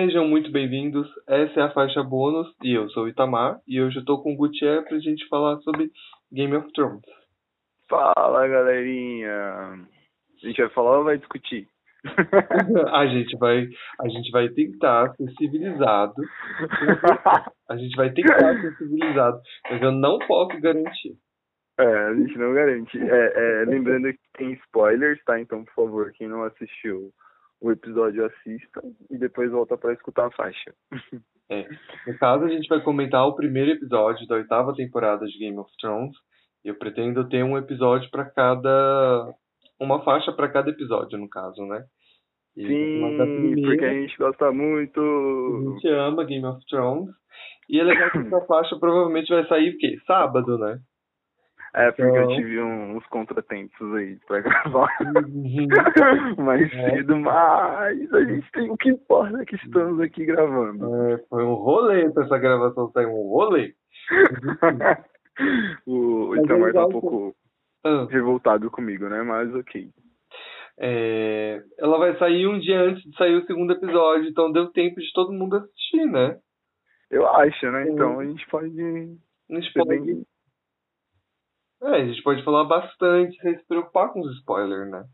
Sejam muito bem-vindos. Essa é a faixa bônus e eu sou o Itamar e hoje eu tô com o Gutierrez pra gente falar sobre Game of Thrones. Fala galerinha! A gente vai falar ou vai discutir? a gente vai a gente vai tentar ser civilizado. A gente vai tentar ser civilizado, mas eu não posso garantir. É, a gente não garante. É, é, lembrando que tem spoilers, tá? Então, por favor, quem não assistiu o episódio assista e depois volta para escutar a faixa. É. No caso, a gente vai comentar o primeiro episódio da oitava temporada de Game of Thrones. E eu pretendo ter um episódio para cada. Uma faixa para cada episódio, no caso, né? E Sim, porque a gente gosta muito. A gente ama Game of Thrones. E é legal que essa faixa provavelmente vai sair o quê? Sábado, né? É, porque então... eu tive uns contratempos aí pra gravar uhum. mais é. cedo, mas a gente tem o que importa é que estamos aqui gravando. É, foi um rolê pra essa gravação sair um rolê. o Itamar tá um pouco ah. revoltado comigo, né? Mas ok. É, ela vai sair um dia antes de sair o segundo episódio, então deu tempo de todo mundo assistir, né? Eu acho, né? Então a gente pode. A gente pode... Bem é, a gente pode falar bastante sem se preocupar com os spoilers, né?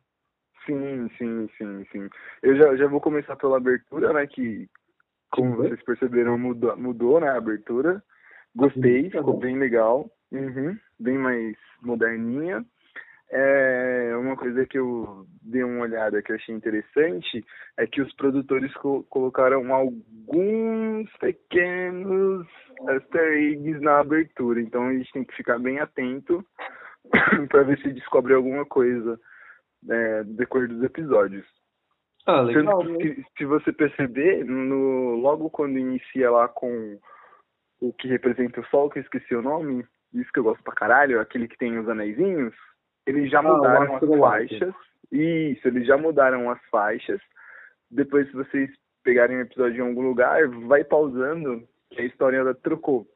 Sim, sim, sim, sim. Eu já, já vou começar pela abertura, né? Que, como sim. vocês perceberam, mudou, mudou né, a abertura. Gostei, tá ficou bem legal. Uhum, bem mais moderninha. É, uma coisa que eu dei uma olhada que eu achei interessante é que os produtores co colocaram alguns pequenos easter eggs na abertura, então a gente tem que ficar bem atento para ver se descobre alguma coisa é, no decorrer dos episódios. Ah, legal. Que, se você perceber, no, logo quando inicia lá com o que representa o sol, que eu esqueci o nome, isso que eu gosto pra caralho, aquele que tem os anéisinhos, eles já ah, mudaram as faixas. Isso, eles já mudaram as faixas. Depois, se vocês pegarem o episódio em algum lugar, vai pausando, que a história ela trocou.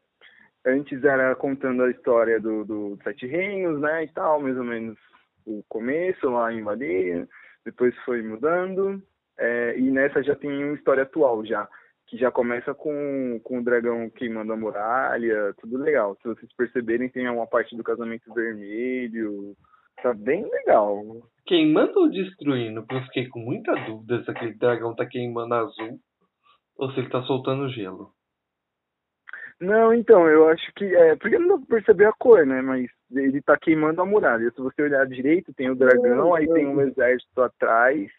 Antes era contando a história do, do Sete Reinos, né, e tal, mais ou menos o começo lá em Valia. Depois foi mudando. É, e nessa já tem uma história atual já que já começa com, com o dragão queimando a muralha, tudo legal. Se vocês perceberem, tem uma parte do casamento vermelho, Tá bem legal. Queimando ou destruindo? Porque eu fiquei com muita dúvida se aquele dragão tá queimando azul ou se ele tá soltando gelo. Não, então, eu acho que é. Porque não dá pra perceber a cor, né? Mas ele tá queimando a muralha. Se você olhar direito, tem o dragão, aí tem um exército atrás.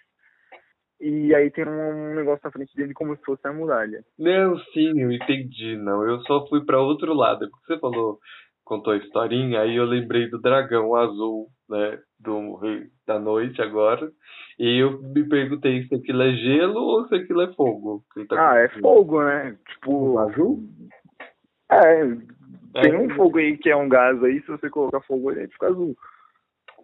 E aí tem um negócio na frente dele como se fosse a muralha. Não, sim, eu entendi. Não, eu só fui para outro lado. Porque você falou contou a historinha, aí eu lembrei do dragão azul, né, do Rei da Noite agora, e eu me perguntei se aquilo é gelo ou se aquilo é fogo. Tá ah, é fogo, né? Tipo, azul? É, tem é. um fogo aí que é um gás aí, se você colocar fogo ele fica azul.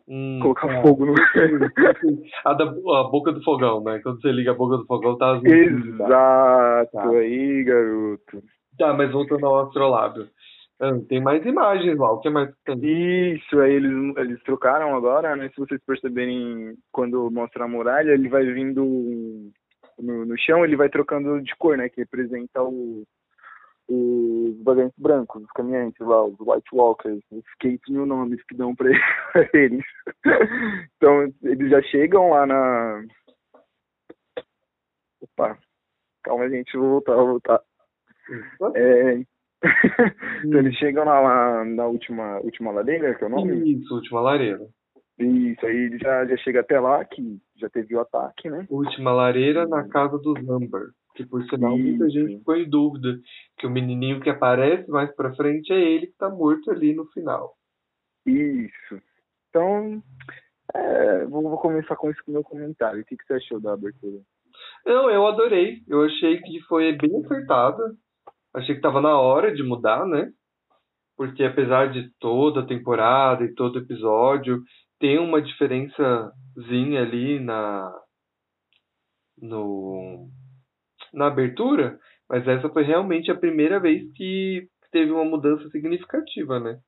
Hum, colocar é. fogo no a, da, a boca do fogão, né? Quando você liga a boca do fogão, tá azul. Exato, tá. aí, garoto. Tá, mas voltando ao astrolábio. Ah, tem mais imagens lá, o que mais tem? Isso, aí eles, eles trocaram agora, né? Se vocês perceberem, quando mostra a muralha, ele vai vindo no, no chão, ele vai trocando de cor, né? Que representa o, os vagantes brancos, os caminhantes lá, os White Walkers, os esqueci mil nomes que dão pra eles. então, eles já chegam lá na. Opa, calma, gente, vou voltar, vou voltar. É, então eles chegam na, na última, última lareira, que é o nome? Isso, última lareira. Isso, aí ele já, já chega até lá, que já teve o ataque, né? Última lareira na casa dos Amber. Que por sinal Isso. muita gente ficou em dúvida que o menininho que aparece mais pra frente é ele que tá morto ali no final. Isso. Então, é, vou, vou, começar com esse meu comentário. O que, que você achou da abertura? Não, eu adorei. Eu achei que foi bem acertada. Achei que estava na hora de mudar, né? Porque apesar de toda a temporada e todo episódio, tem uma diferençazinha ali na no na abertura, mas essa foi realmente a primeira vez que teve uma mudança significativa, né?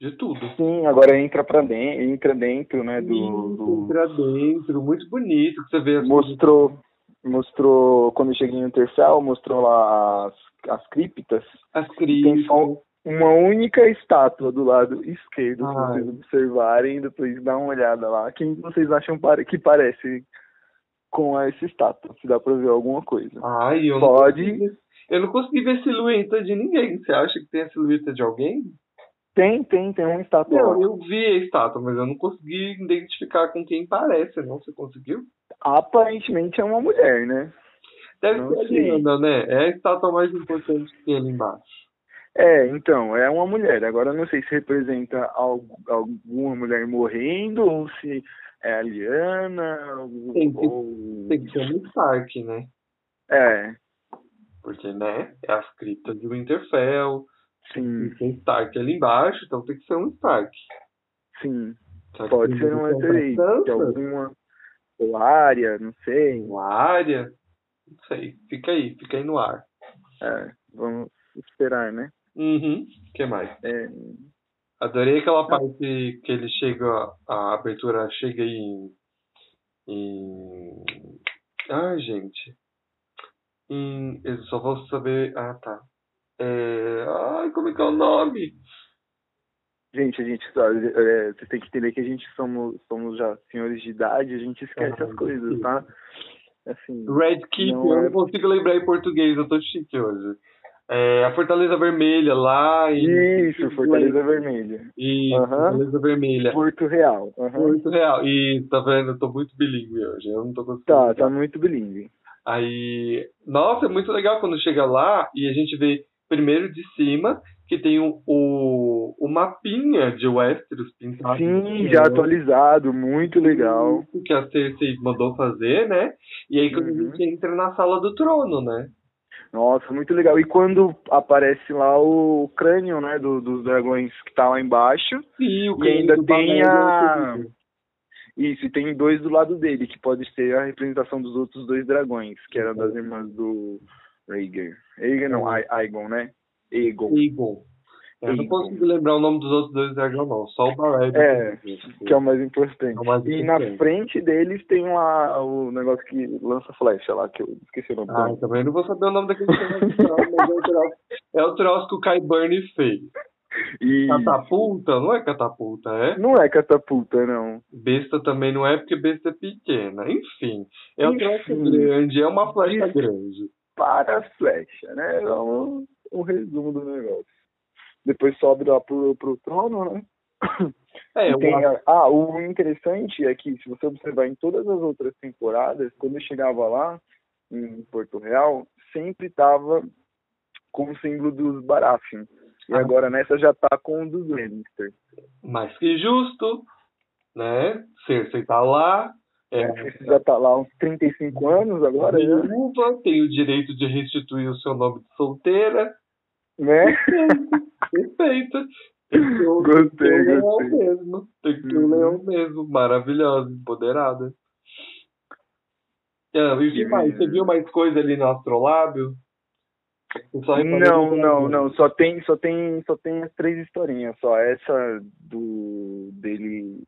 De tudo. Sim, agora entra para dentro, entra dentro, né, do, do... entra dentro, muito bonito que você vê mostrou mostrou, quando eu cheguei em Intercell, mostrou lá as, as criptas. As Tem criptas. só uma única estátua do lado esquerdo, se Ai. vocês observarem, depois dá uma olhada lá. Quem vocês acham que parece com essa estátua? Se dá pra ver alguma coisa. Ai, eu Pode. não consegui, eu não consegui ver silhueta de ninguém. Você acha que tem a silhueta de alguém? Tem, tem, tem uma estátua Não, eu vi a estátua, mas eu não consegui identificar com quem parece, não. Você conseguiu? Aparentemente é uma mulher, né? Deve Não ser a sei. Diana, né? É a estátua mais importante que tem ali embaixo. É, então, é uma mulher. Agora não sei se representa al- alguma mulher morrendo ou se é a Liana ou... Tem que- ou- Tem que ser um Stark, né? É, Porque, né? É as criptas de Winterfell. sim, Tem Stark ali embaixo, então tem que ser um Stark. sim. Será Pode ser uma de Sansa? alguma ou área, não sei. Uma área? Não sei. Fica aí, fica aí no ar. É, vamos esperar, né? Uhum. O que mais? É, Adorei aquela parte que ele chega, a abertura chega em. em. Ai, gente. Em. Eu só vou saber. Ah, tá. É... Ai, como é que é o nome? Gente, a gente só, é, vocês têm que entender que a gente somos, somos já senhores de idade, a gente esquece Ah, as coisas, tá? Assim, Red Keep, Não eu é- não consigo lembrar em português, eu tô chique hoje. É, a Fortaleza Vermelha lá em. isso, Fortaleza Vermelha. E Aham. Fortaleza Vermelha. Porto Real. aham. Muito real. E tá vendo? Eu tô muito bilíngue hoje. Eu não tô conseguindo. Tá, tá muito bilíngue. Aí, nossa, é muito legal quando chega lá e a gente vê primeiro de cima que tem o, o, o mapinha de Westeros pintado. Sim, já atualizado, muito legal. Isso Que a Cersei mandou fazer, né? E aí quando Uhum. a gente entra na sala do trono, né? Nossa, muito legal. E quando aparece lá o crânio, né, do- dos dragões que tá lá embaixo, E, o E ainda do tem a- é o isso, e tem dois do lado dele, que pode ser a representação dos outros dois dragões, que eram das irmãs do Rhaegar. Rhaegar não, A- Aegon, né? Aegon. Eu não consigo lembrar o nome dos outros dois dragões, não. Só o Barrett. É, que é o mais importante. É o mais E na frente deles tem lá o negócio que lança flecha lá, que eu esqueci o nome. Ah, também não vou saber o nome daquele é o troço, é o troço que o Kai Burn fez. E Catapulta? Não é catapulta, é? não é catapulta, não. Besta também não é, porque besta é pequena. Enfim, é um troço grande, é uma flecha grande. Para a flecha, né? É um, um resumo do negócio. Depois sobe lá pro, pro trono, né? É, eu ah, o interessante é que, se você observar em todas as outras temporadas, quando eu chegava lá, em Porto Real, sempre tava com o símbolo dos Baratheon. E Ah. agora nessa já tá com o dos Lannister. mais que justo, né? Cersei tá lá, é, já tá lá há uns 35 anos agora, né? viúva, tem o direito de restituir o seu nome de solteira. né? Perfeito. Tem que ter o- Gostei, tem que ter o leão mesmo. Tem que ter Uhum. leão mesmo. Maravilhosa, empoderada. Ah, e o que mais? Você viu mais coisa ali no astrolábio? Não, não, não. Só tem, só tem, só tem as três historinhas. Só essa do dele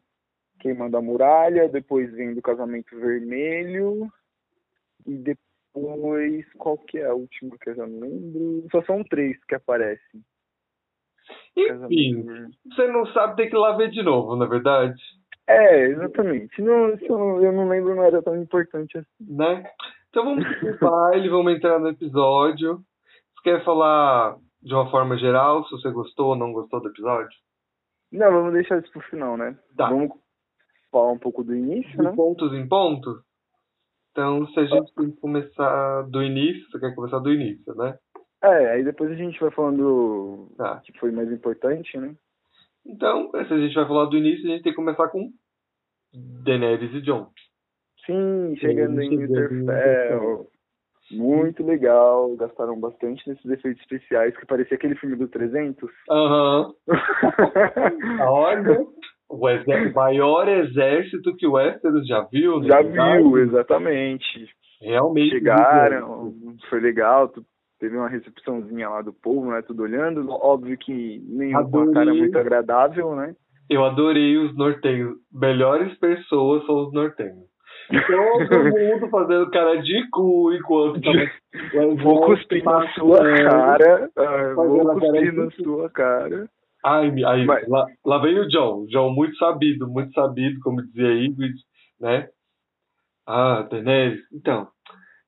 queimando a muralha, depois vem do casamento vermelho e depois qual que é a última que eu já não lembro? Só são três que aparecem. Enfim, você não sabe, tem que ir lá ver de novo, na verdade. É, exatamente. Não, eu não lembro, não era tão importante assim. Né? Então vamos pro baile, vamos entrar no episódio. Você quer falar de uma forma geral, se você gostou ou não gostou do episódio? Não, vamos deixar isso pro final, né? Tá. Vamos falar um pouco do início, de né? pontos em pontos. Então, se a gente tem que começar do início, você quer começar do início, né? É, aí depois a gente vai falando Tá. o que foi mais importante, né? Então, se a gente vai falar do início, a gente tem que começar com Daenerys e Jon. Sim, chegando em chegando em Winterfell. Muito legal, gastaram bastante nesses efeitos especiais, que parecia aquele filme do 300. Aham. Olha, o, exé- o maior exército que o Westeros já viu. na Já viu, exatamente. Realmente. Chegaram, foi legal, teve uma recepçãozinha lá do povo, né? Tudo olhando. Óbvio que nenhum com a cara muito agradável, né? Eu adorei os nortenhos. Melhores pessoas são os nortenhos. Todo mundo fazendo cara de cu enquanto tava... Vou cuspir na sua cara. Ah, vou cuspir na sua cara. Ai, aí, Mas... lá, lá vem o John. John muito sabido, muito sabido, como dizia Ingrid, né? Ah, Daenerys, então,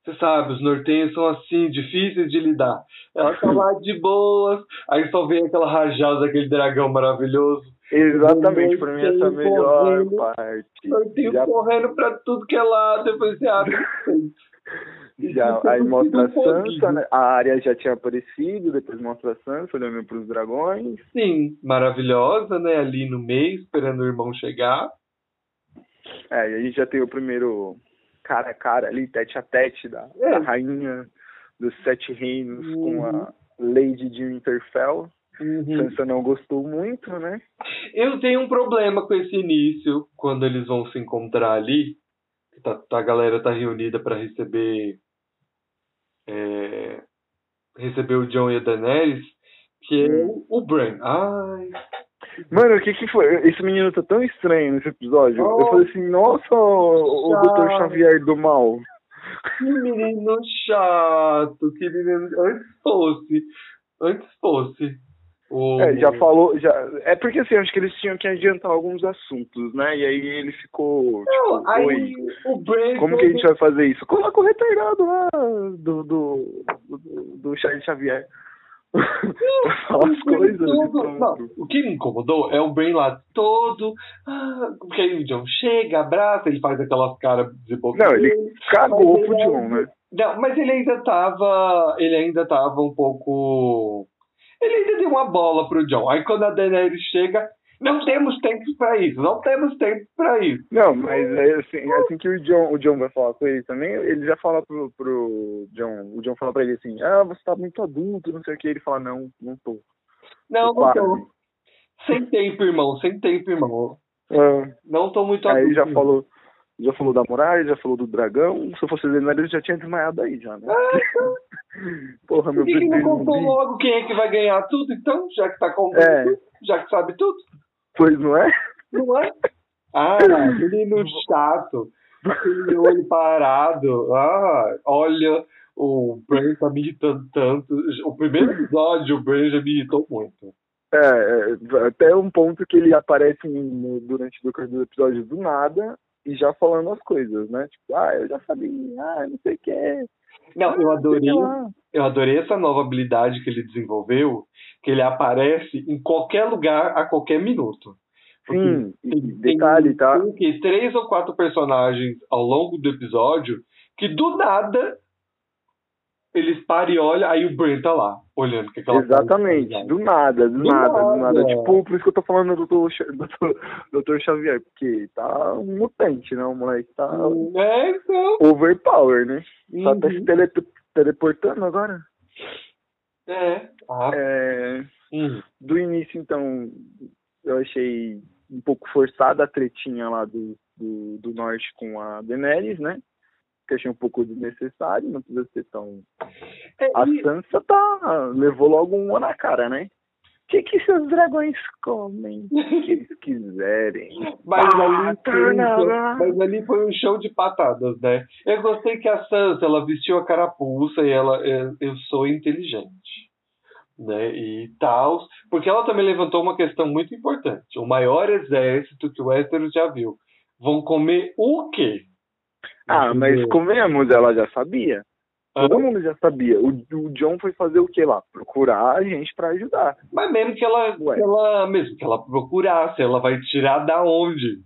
você sabe, os nortenhos são assim, difíceis de lidar. Ela tá lá de boas, aí só vem aquela rajada daquele dragão maravilhoso. Exatamente, pra mim essa é a melhor correndo, parte. Nortenho Já... correndo pra tudo que é lá, depois você abre. já, aí mostra a Sansa, né? A área já tinha aparecido, depois mostra a Sansa olhando pros dragões. Sim, maravilhosa, né? Ali no meio, esperando o irmão chegar. É, e aí já tem o primeiro cara a cara ali, tete a tete da, é. da rainha dos sete reinos uhum. com a Lady de Winterfell. Uhum. Sansa não gostou muito, né? Eu tenho um problema com esse início, quando eles vão se encontrar ali. Tá, tá a galera tá reunida para receber é, receber o John e a Daenerys, que é o Bran. Ai, Mano, o que que foi? Esse menino tá tão estranho nesse episódio. Oh, eu falei assim, nossa, o, o Dr. Xavier do mal. Que menino chato, que menino. Antes fosse. Antes fosse. O... É, já falou. Já... É porque assim, acho que eles tinham que adiantar alguns assuntos, né? E aí ele ficou. Não, tipo, aí o Como que a gente vai fazer isso? Coloca o retardado lá do, do, do, do Charles Xavier. falar as coisas. Não, o que me incomodou é o Brain lá todo. Ah, porque aí o John chega, abraça, ele faz aquelas caras de boca. Não, ele cagou pro John, né? Não, mas ele ainda tava. Ele ainda tava um pouco. Ele ainda deu uma bola pro John. Aí quando a Daenerys chega, não temos tempo para isso, não temos tempo para isso. Não, mas é assim, é assim que o John, o John vai falar com ele também, ele já fala pro, pro John, o John fala pra ele assim, ah, você tá muito adulto, não sei o que, ele fala, não, não tô. Não, não tô. Sem tempo, irmão, sem tempo, irmão. É. Não tô muito adulto. Aí já falou, já falou da muralha, já falou do dragão, se eu fosse ele já tinha desmaiado aí já, né? Porra, meu Por que, que não contou logo quem é que vai ganhar tudo, então, já que tá contando é. tudo, já que sabe tudo? Pois não é? Não é? Ah, menino chato. Aquele olho parado. Ah, olha, o Bran tá me irritando tanto. O primeiro episódio, o Bran já me irritou muito. É, é, até um ponto que ele aparece durante o episódio do nada e já falando as coisas, né? Tipo, ah, eu já sabia, ah, não sei o que. Não, eu adorei, eu adorei essa nova habilidade que ele desenvolveu, que ele aparece em qualquer lugar a qualquer minuto. Sim, tem, detalhe, tem, tá? Tem três ou quatro personagens ao longo do episódio que do nada eles param e olham, aí o Brent tá lá, olhando. Que Exatamente, tá do nada, do, do nada, nada, do nada. Tipo, por isso que eu tô falando do Dr. Xavier, porque tá um mutante, né? O moleque tá é, então. overpower, né? Uhum. Só tá se tele, teleportando agora. É. Ah. é uhum. Do início, então, eu achei um pouco forçada a tretinha lá do, do, do norte com a Daenerys, né? Que achei um pouco desnecessário, não precisa ser tão. É, a Sansa tá. levou logo um na cara, né? O que, que seus dragões comem? O que eles quiserem. Mas, ah, ali foi, mas ali foi um show de patadas, né? Eu gostei que a Sansa ela vestiu a carapuça e ela. Eu, eu sou inteligente. Né, e tal, porque ela também levantou uma questão muito importante. O maior exército que o Westeros já viu. Vão comer o quê? Ah, mas comemos, ela já sabia. Todo mundo já sabia. O, o John foi fazer o que lá? Procurar a gente para ajudar. Mas mesmo que ela, que ela, mesmo que ela procurasse, ela vai tirar da onde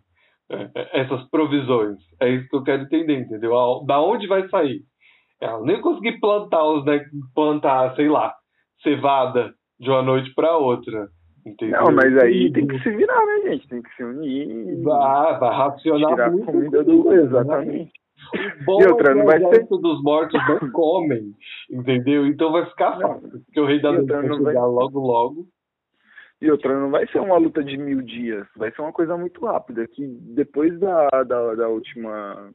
é, é, essas provisões? É isso que eu quero entender, entendeu? Da onde vai sair? Ela nem conseguir plantar os, né, plantar, sei lá, cevada de uma noite para outra. Entendeu? Não, mas aí tem que se virar, né, gente? Tem que se unir. Vai, vai racionar tirar muito comida do. Exatamente. Bom, e outra, não vai ser. dos mortos não comem, entendeu? Então vai ficar fácil, porque o rei da noite vai chegar vai... logo, logo. E outra, não vai ser uma luta de mil dias, vai ser uma coisa muito rápida, que depois da, da, da última...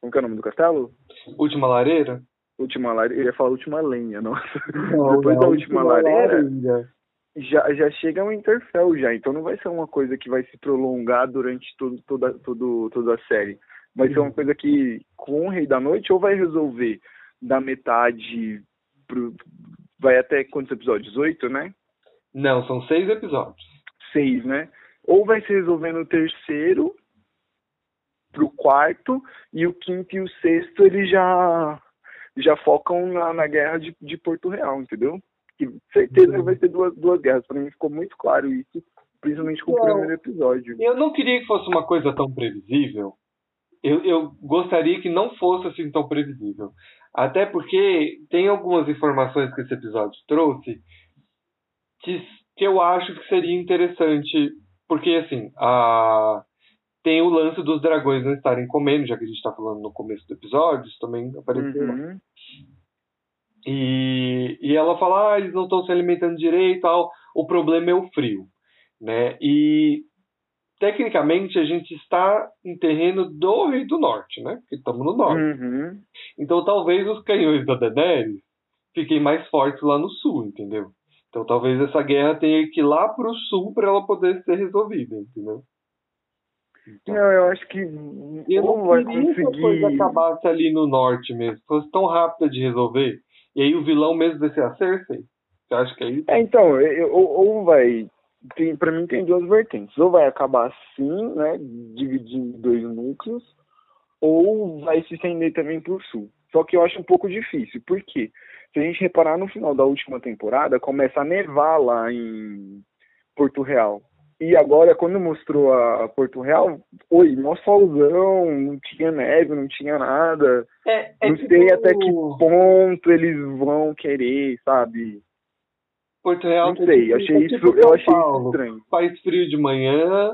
Como que é o nome do castelo? Última lareira? Última lareira, eu ia falar última lenha, nossa. Não, depois não, da última, última lareira, lareira, já, já chega o Interfell já, então não vai ser uma coisa que vai se prolongar durante todo, toda, todo, toda a série Vai ser uma coisa que com o Rei da Noite ou vai resolver da metade pro. Vai até quantos episódios? Oito, né? Não, são seis episódios. Seis, né? Ou vai se resolver no terceiro pro quarto e o quinto e o sexto eles já já focam na, na guerra de, de Porto Real, entendeu? Que certeza que uhum. vai ter duas, duas guerras. Para mim ficou muito claro isso, principalmente com o primeiro episódio. Eu não queria que fosse uma coisa tão previsível. Eu, eu gostaria que não fosse assim tão previsível. Até porque tem algumas informações que esse episódio trouxe que, que eu acho que seria interessante. Porque, assim, a, tem o lance dos dragões não estarem comendo, já que a gente está falando no começo do episódio, isso também apareceu uhum. E, e ela fala, ah, eles não estão se alimentando direito, tal. o problema é o frio, né? E tecnicamente a gente está em terreno do Rei do Norte, né? Porque estamos no norte. Uhum. Então talvez os canhões da Daenerys fiquem mais fortes lá no sul, entendeu? Então talvez essa guerra tenha que ir lá para o sul para ela poder ser resolvida, entendeu? Então, não, eu acho que eu não vai conseguir... que a coisa acabasse ali no norte mesmo, fosse tão rápida de resolver. E aí o vilão mesmo vai ser a Cersei? Você acha que é isso? É, então, ou vai tem, para mim tem duas vertentes. Ou vai acabar assim, né, dividindo dois núcleos, ou vai se estender também para o sul. Só que eu acho um pouco difícil. Por quê? Se a gente reparar no final da última temporada, começa a nevar lá em Porto Real. E agora, quando mostrou a Porto Real, oi, mó solzão, não tinha neve, não tinha nada. É, é não sei até que ponto eles vão querer, sabe? Porto Real. Não sei, achei isso, tipo eu achei Paulo. estranho. Faz frio de manhã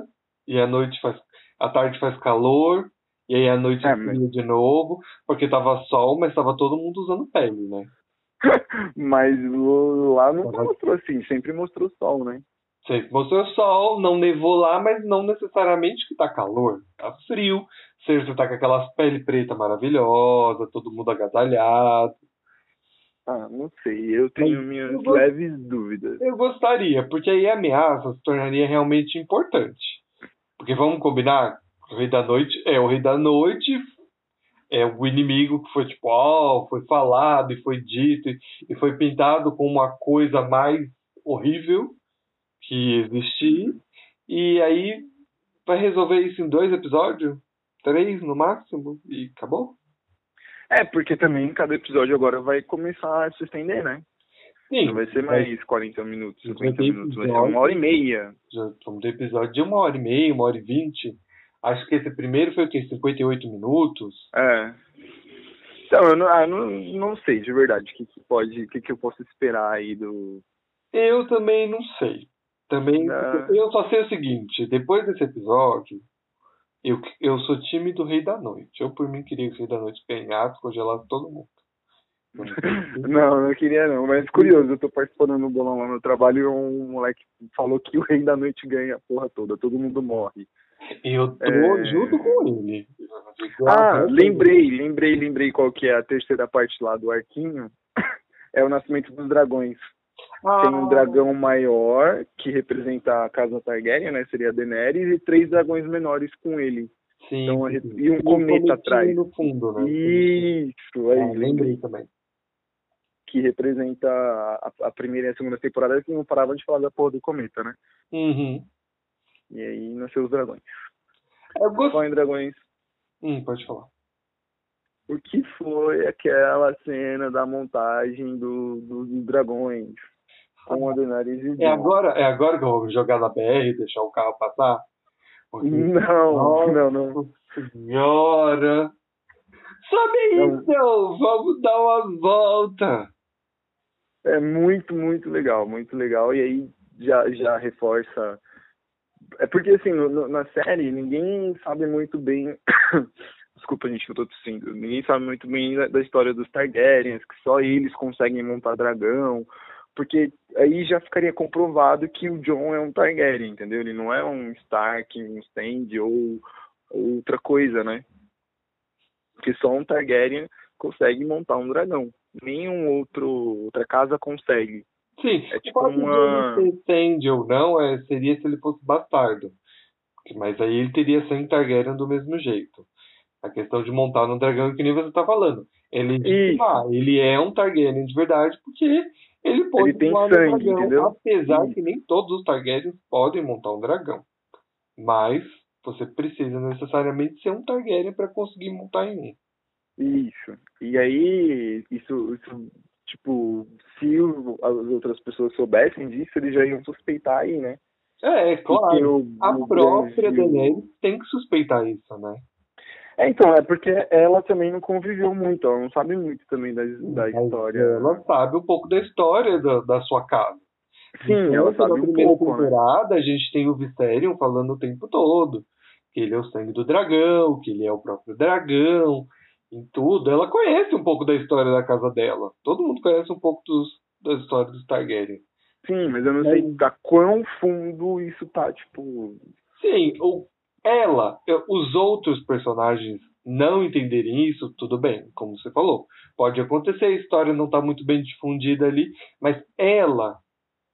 e à noite faz, à tarde faz calor e aí à noite é, frio mas... de novo, porque tava sol, mas tava todo mundo usando pele, né? mas lá não tava... mostrou assim, sempre mostrou sol, né? Sempre mostrou sol, não nevou lá, mas não necessariamente que tá calor, tá frio. Você tá com aquelas pele preta maravilhosa, todo mundo agasalhado. Ah, não sei. Eu tenho Mas minhas eu leves dúvidas. Eu gostaria, porque aí a ameaça se tornaria realmente importante. Porque vamos combinar, o Rei da Noite é o Rei da Noite, é o inimigo que foi tipo, ó, oh, foi falado e foi dito e foi pintado como uma coisa mais horrível que existia. E aí vai resolver isso em dois episódios? Três no máximo? E acabou? É, porque também cada episódio agora vai começar a se estender, né? Sim. Não vai ser mais é. 40 minutos, 50 minutos, vai ser uma hora e meia. Já vamos ter episódio de uma hora e meia, uma hora e vinte. Acho que esse primeiro foi o quê? 58 minutos? É. Então, eu não, ah, não, não sei de verdade o que, que pode, o que, que eu posso esperar aí do. Eu também não sei. Também. Eu só sei o seguinte, depois desse episódio, eu, eu sou time do Rei da Noite. Eu, por mim, queria que o Rei da Noite ganhasse, congelasse todo mundo. Não, não queria não, mas curioso, eu tô participando no bolão lá no trabalho e um moleque falou que o Rei da Noite ganha a porra toda, todo mundo morre. E eu tô é... junto com ele. Ah, lembrei, lembrei, lembrei qual que é a terceira parte lá do arquinho. É o Nascimento dos Dragões. Ah. Tem um dragão maior, que representa a casa Targaryen, né? Seria a Daenerys, e três dragões menores com ele. Sim. Então, e um, cometa atrás. no fundo, né? Isso, aí. Ah, lembrei também. Que representa a, a, primeira e a segunda temporada, que não paravam de falar da porra do cometa, né? Uhum. E aí nasceu os dragões. Eu gosto... Em dragões? Hum, pode falar. O que foi aquela cena da montagem do dos dragões? Do nariz e é agora, é agora que eu vou jogar na BR e deixar o carro passar? Porque... Não, Nossa não, não. Senhora! Sobe não. então! Vamos dar uma volta! É muito, muito legal, muito legal. E aí já, já reforça. É porque assim, no, na série, ninguém sabe muito bem. Desculpa, gente, que eu tô tossindo. Ninguém sabe muito bem da, da história dos Targaryens, que só eles conseguem montar dragão porque aí já ficaria comprovado que o John é um Targaryen, entendeu? Ele não é um Stark, um Stand ou outra coisa, né? Porque só um Targaryen consegue montar um dragão. Nenhum outro outra casa consegue. Sim, é tipo uma... Stand ou não, é, seria se ele fosse bastardo. Mas aí ele teria sangue Targaryen do mesmo jeito. A questão de montar no dragão, que nem você tá falando. Ele, ah, ele é um Targaryen de verdade, porque ele pode ele tem sangue, dragão, entendeu? apesar Sim. que nem todos os Targaryens podem montar um dragão. Mas você precisa necessariamente ser um Targaryen para conseguir montar em um. Isso. E aí, isso, isso tipo, se as outras pessoas soubessem disso, eles já iam suspeitar aí, né? É, é claro. O, a o própria Daenerys tem que suspeitar isso, né? É, então, é porque ela também não conviveu muito, ela não sabe muito também da, da história. Ela sabe um pouco da história da, da sua casa. Sim, então, ela sabe primeira pouco, temporada, né? a gente tem o Viserion falando o tempo todo que ele é o sangue do dragão, que ele é o próprio dragão, em tudo. Ela conhece um pouco da história da casa dela. Todo mundo conhece um pouco dos, das histórias dos Targaryen. Sim, mas eu não sei da quão fundo isso tá, tipo. Sim, o, ela, os outros personagens não entenderem isso, tudo bem, como você falou. Pode acontecer, a história não tá muito bem difundida ali, mas ela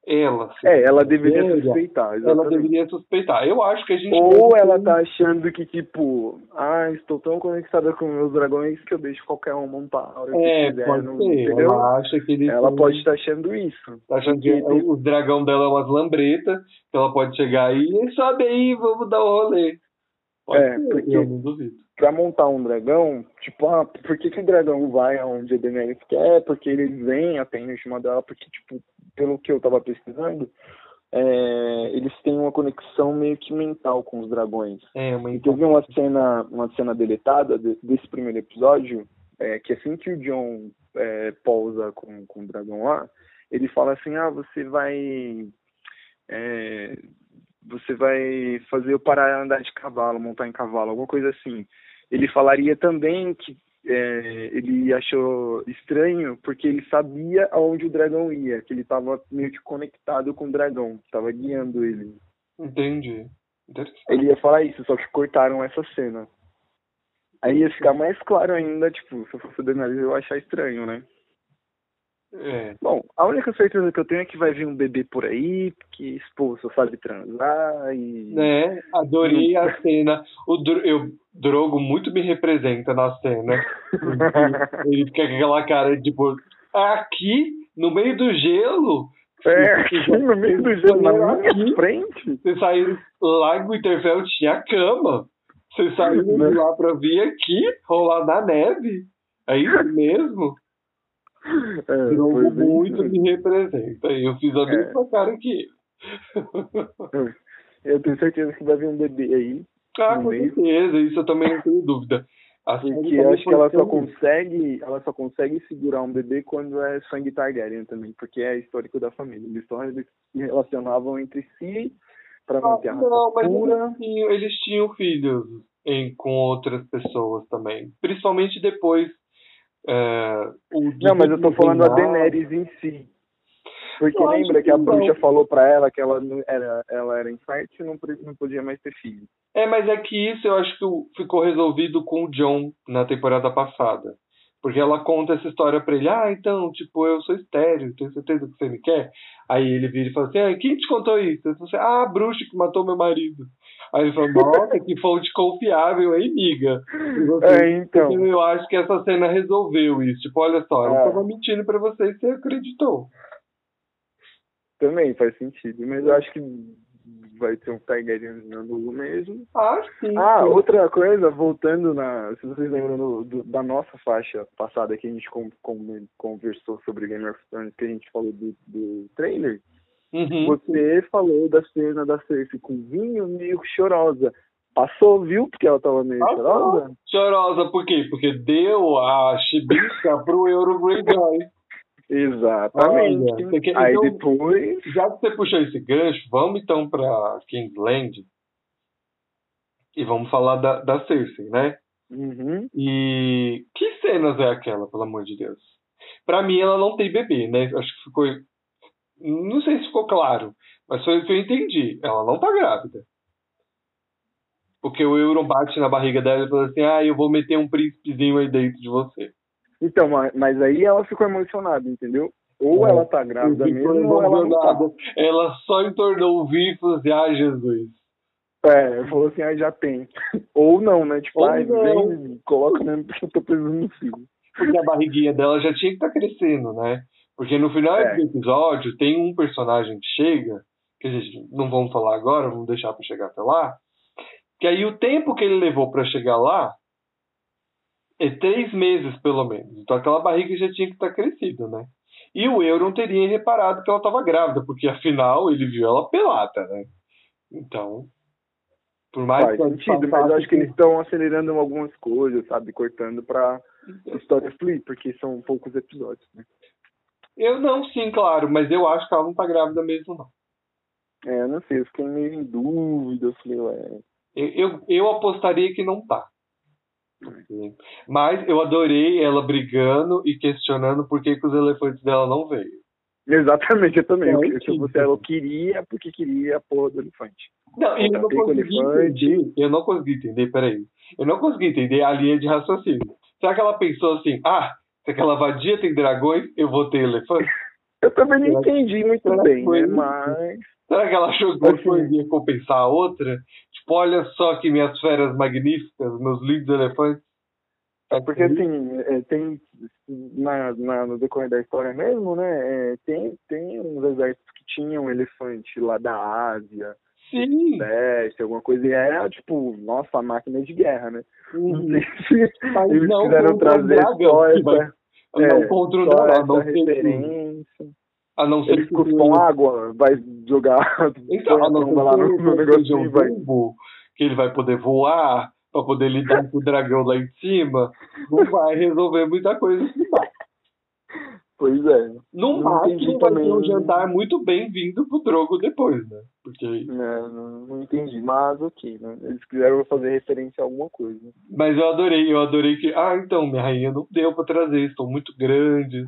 ela. É, ela deveria suspeitar. Exatamente. Ela deveria suspeitar. Eu acho que a gente. Ou ela tá achando que, tipo, ah, estou tão conectada com meus dragões que eu deixo qualquer um montar é, quiser. Pode não, ser. Entendeu? Ela acha que. Ela pode estar tá achando isso. Tá achando que o dragão dela é umas lambretas, que ela pode chegar aí e sobe aí, vamos dar o um rolê. Pode é, ser, porque eu não duvido. Pra montar um dragão, tipo, ah, por que, que o dragão vai aonde a Daenerys quer? Porque eles vêm até em cima dela, porque, tipo, pelo que eu tava pesquisando, é, eles têm uma conexão meio que mental com os dragões. É, uma e teve uma cena, uma cena deletada de, desse primeiro episódio, é, que assim que o John é, pousa com, com o dragão lá, ele fala assim, ah, você vai é, você vai fazer eu parar andar de cavalo, montar em cavalo, alguma coisa assim. Ele falaria também que é, ele achou estranho porque ele sabia aonde o dragão ia, que ele estava meio que conectado com o dragão, estava guiando ele. Entendi. Ele ia falar isso, só que cortaram essa cena. Aí ia ficar mais claro ainda, tipo, se eu fosse Daenerys eu ia achar estranho, né? É. Bom, a única certeza que eu tenho é que vai vir um bebê por aí, que só sabe transar e. Né? Adorei a cena. O Dro... eu, Drogo muito me representa na cena. ele fica com aquela cara tipo, aqui, no meio do gelo. É, aqui no meio do gelo, na minha frente. Você saiu lá em Winterfell, tinha cama. Você saiu né? lá pra vir aqui, rolar na neve. É isso mesmo? É, Drogo muito me representa. Eu fiz a é. mesma é. cara que ele. Eu tenho certeza que vai vir um bebê aí. Ah, com meio. certeza, isso eu também não tenho dúvida. Porque eu acho que ela só consegue, ela só consegue segurar um bebê quando é sangue Targaryen também, porque é histórico da família. Eles, só, se relacionavam entre si para manter ah, a raça Não, mas eles tinham, eles tinham filhos em, com outras pessoas também. Principalmente depois é, não, mas eu tô falando a Daenerys em si. Porque eu lembra que, que a bruxa falou para ela que ela era, ela era infértil e não, não podia mais ter filho. É, mas é que isso eu acho que ficou resolvido com o John na temporada passada. Porque ela conta essa história pra ele, ah, então, tipo, eu sou estéreo, tenho certeza que você me quer? Aí ele vira e fala assim, ah, quem te contou isso? Assim, ah, a bruxa que matou meu marido. Aí ele falou, nossa, que fonte confiável, hein, miga? é, então. Eu acho que essa cena resolveu isso. Tipo, olha só, eu é. tava mentindo pra você e você acreditou. Também faz sentido, mas eu acho que vai ter um Targaryen nulo mesmo. Ah, sim. Ah, sim. outra coisa, voltando na. Se vocês lembram do, do, da nossa faixa passada que a gente com, com, conversou sobre Game of Thrones, que a gente falou do, do trailer. Uhum. Você falou da cena da Cersei com vinho meio chorosa. Passou, viu? Porque ela tava meio Passou. chorosa? Chorosa por quê? Porque deu a chibica pro Euro Greyjoy. Exatamente. Olha, quer... Aí então, depois. Já que você puxou esse gancho, vamos então pra Kingsland e vamos falar da, da Cersei, né? Uhum. E que cenas é aquela, pelo amor de Deus? Pra mim, ela não tem bebê, né? Acho que ficou não sei se ficou claro, mas foi o que eu entendi. Ela não tá grávida. Porque o Euron bate na barriga dela e fala assim: ah, eu vou meter um príncipezinho aí dentro de você. Então, mas aí ela ficou emocionada, entendeu? Ou é, ela tá grávida mesmo, ou ela não tá. Ela só entornou o vinho e falou assim: ah, Jesus. É, falou assim, ah, já tem. Ou não, né? Tipo, ah, não. vem, coloca mesmo porque eu tô precisando no filme. Porque a barriguinha dela já tinha que estar crescendo, né? Porque no final É. do episódio tem um personagem que chega, que a gente não vamos falar agora, vamos deixar pra chegar até lá. Que aí o tempo que ele levou pra chegar lá é três meses, pelo menos. Então aquela barriga já tinha que estar crescida, né? E o Euron teria reparado que ela estava grávida, porque afinal ele viu ela pelada, né? Então, por mais Faz que sentido, mas eu acho que eles estão acelerando algumas coisas, sabe? Cortando pra história fluir, porque são poucos episódios, né? Eu não, sim, claro, mas eu acho que ela não tá grávida mesmo, não. É, eu não sei, eu fiquei meio em dúvida, eu falei, ué. Eu, eu, eu apostaria que não tá. Mas eu adorei ela brigando e questionando por que, que os elefantes dela não veio. Exatamente, eu também. É, Eu, se sim. você eu queria porque queria a porra do elefante. Não, eu não consegui elefante. entender. Eu não consegui entender, peraí. Eu não consegui entender a linha de raciocínio. Será que ela pensou assim, ah, se aquela vadia tem dragões, eu vou ter elefante? Eu também não entendi muito será bem, foi né? Mas. Será que ela achou que uma coisa ia compensar a outra? Tipo, olha só que minhas feras magníficas, meus lindos elefantes. É porque assim, é, tem na, na, no decorrer da história mesmo, né? é, tem, tem uns exércitos que tinham elefante lá da Ásia, Sim. Sudeste, alguma coisa, e era tipo, nossa, a máquina de guerra, né? Uhum. eles não quiseram trazer dragão, só essa, é, contra o só dragão, a não ser a não ser Eles que cuspam água, vai jogar Então, a não a lá ser no, no negocinho seja um vai. bulbo, que ele vai poder voar, pra poder lidar com o dragão lá em cima, não vai resolver muita coisa. Pois é. No Não máximo, vai também. ter um jantar muito bem-vindo pro Drogo depois, né? Porque... É, não, não entendi, mas ok, né? Eles quiseram fazer referência a alguma coisa. Mas eu adorei, eu adorei que, ah, então, minha rainha não deu pra trazer, estão muito grandes,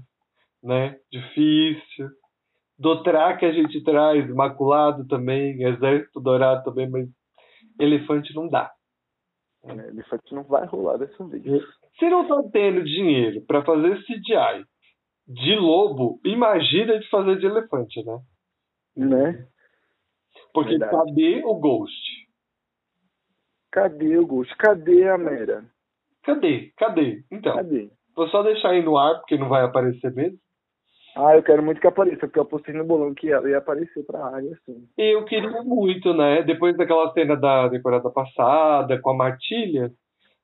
né? Difícil. Dothraki que a gente traz, Imaculado também, Exército Dourado também, mas elefante não dá. É, elefante não vai rolar dessa vez. Se não tá tendo dinheiro pra fazer CGI de lobo, imagina de fazer de elefante, né? Né? Porque Verdade. cadê o Ghost? Cadê o Ghost? Cadê a Mera? Cadê? Cadê? Então, Cadê? vou só deixar aí no ar, porque não vai aparecer mesmo. Ah, eu quero muito que apareça, porque eu apostei no bolão que ela ia aparecer pra área, assim. Eu queria muito, né? Depois daquela cena da temporada passada, com a Matilha.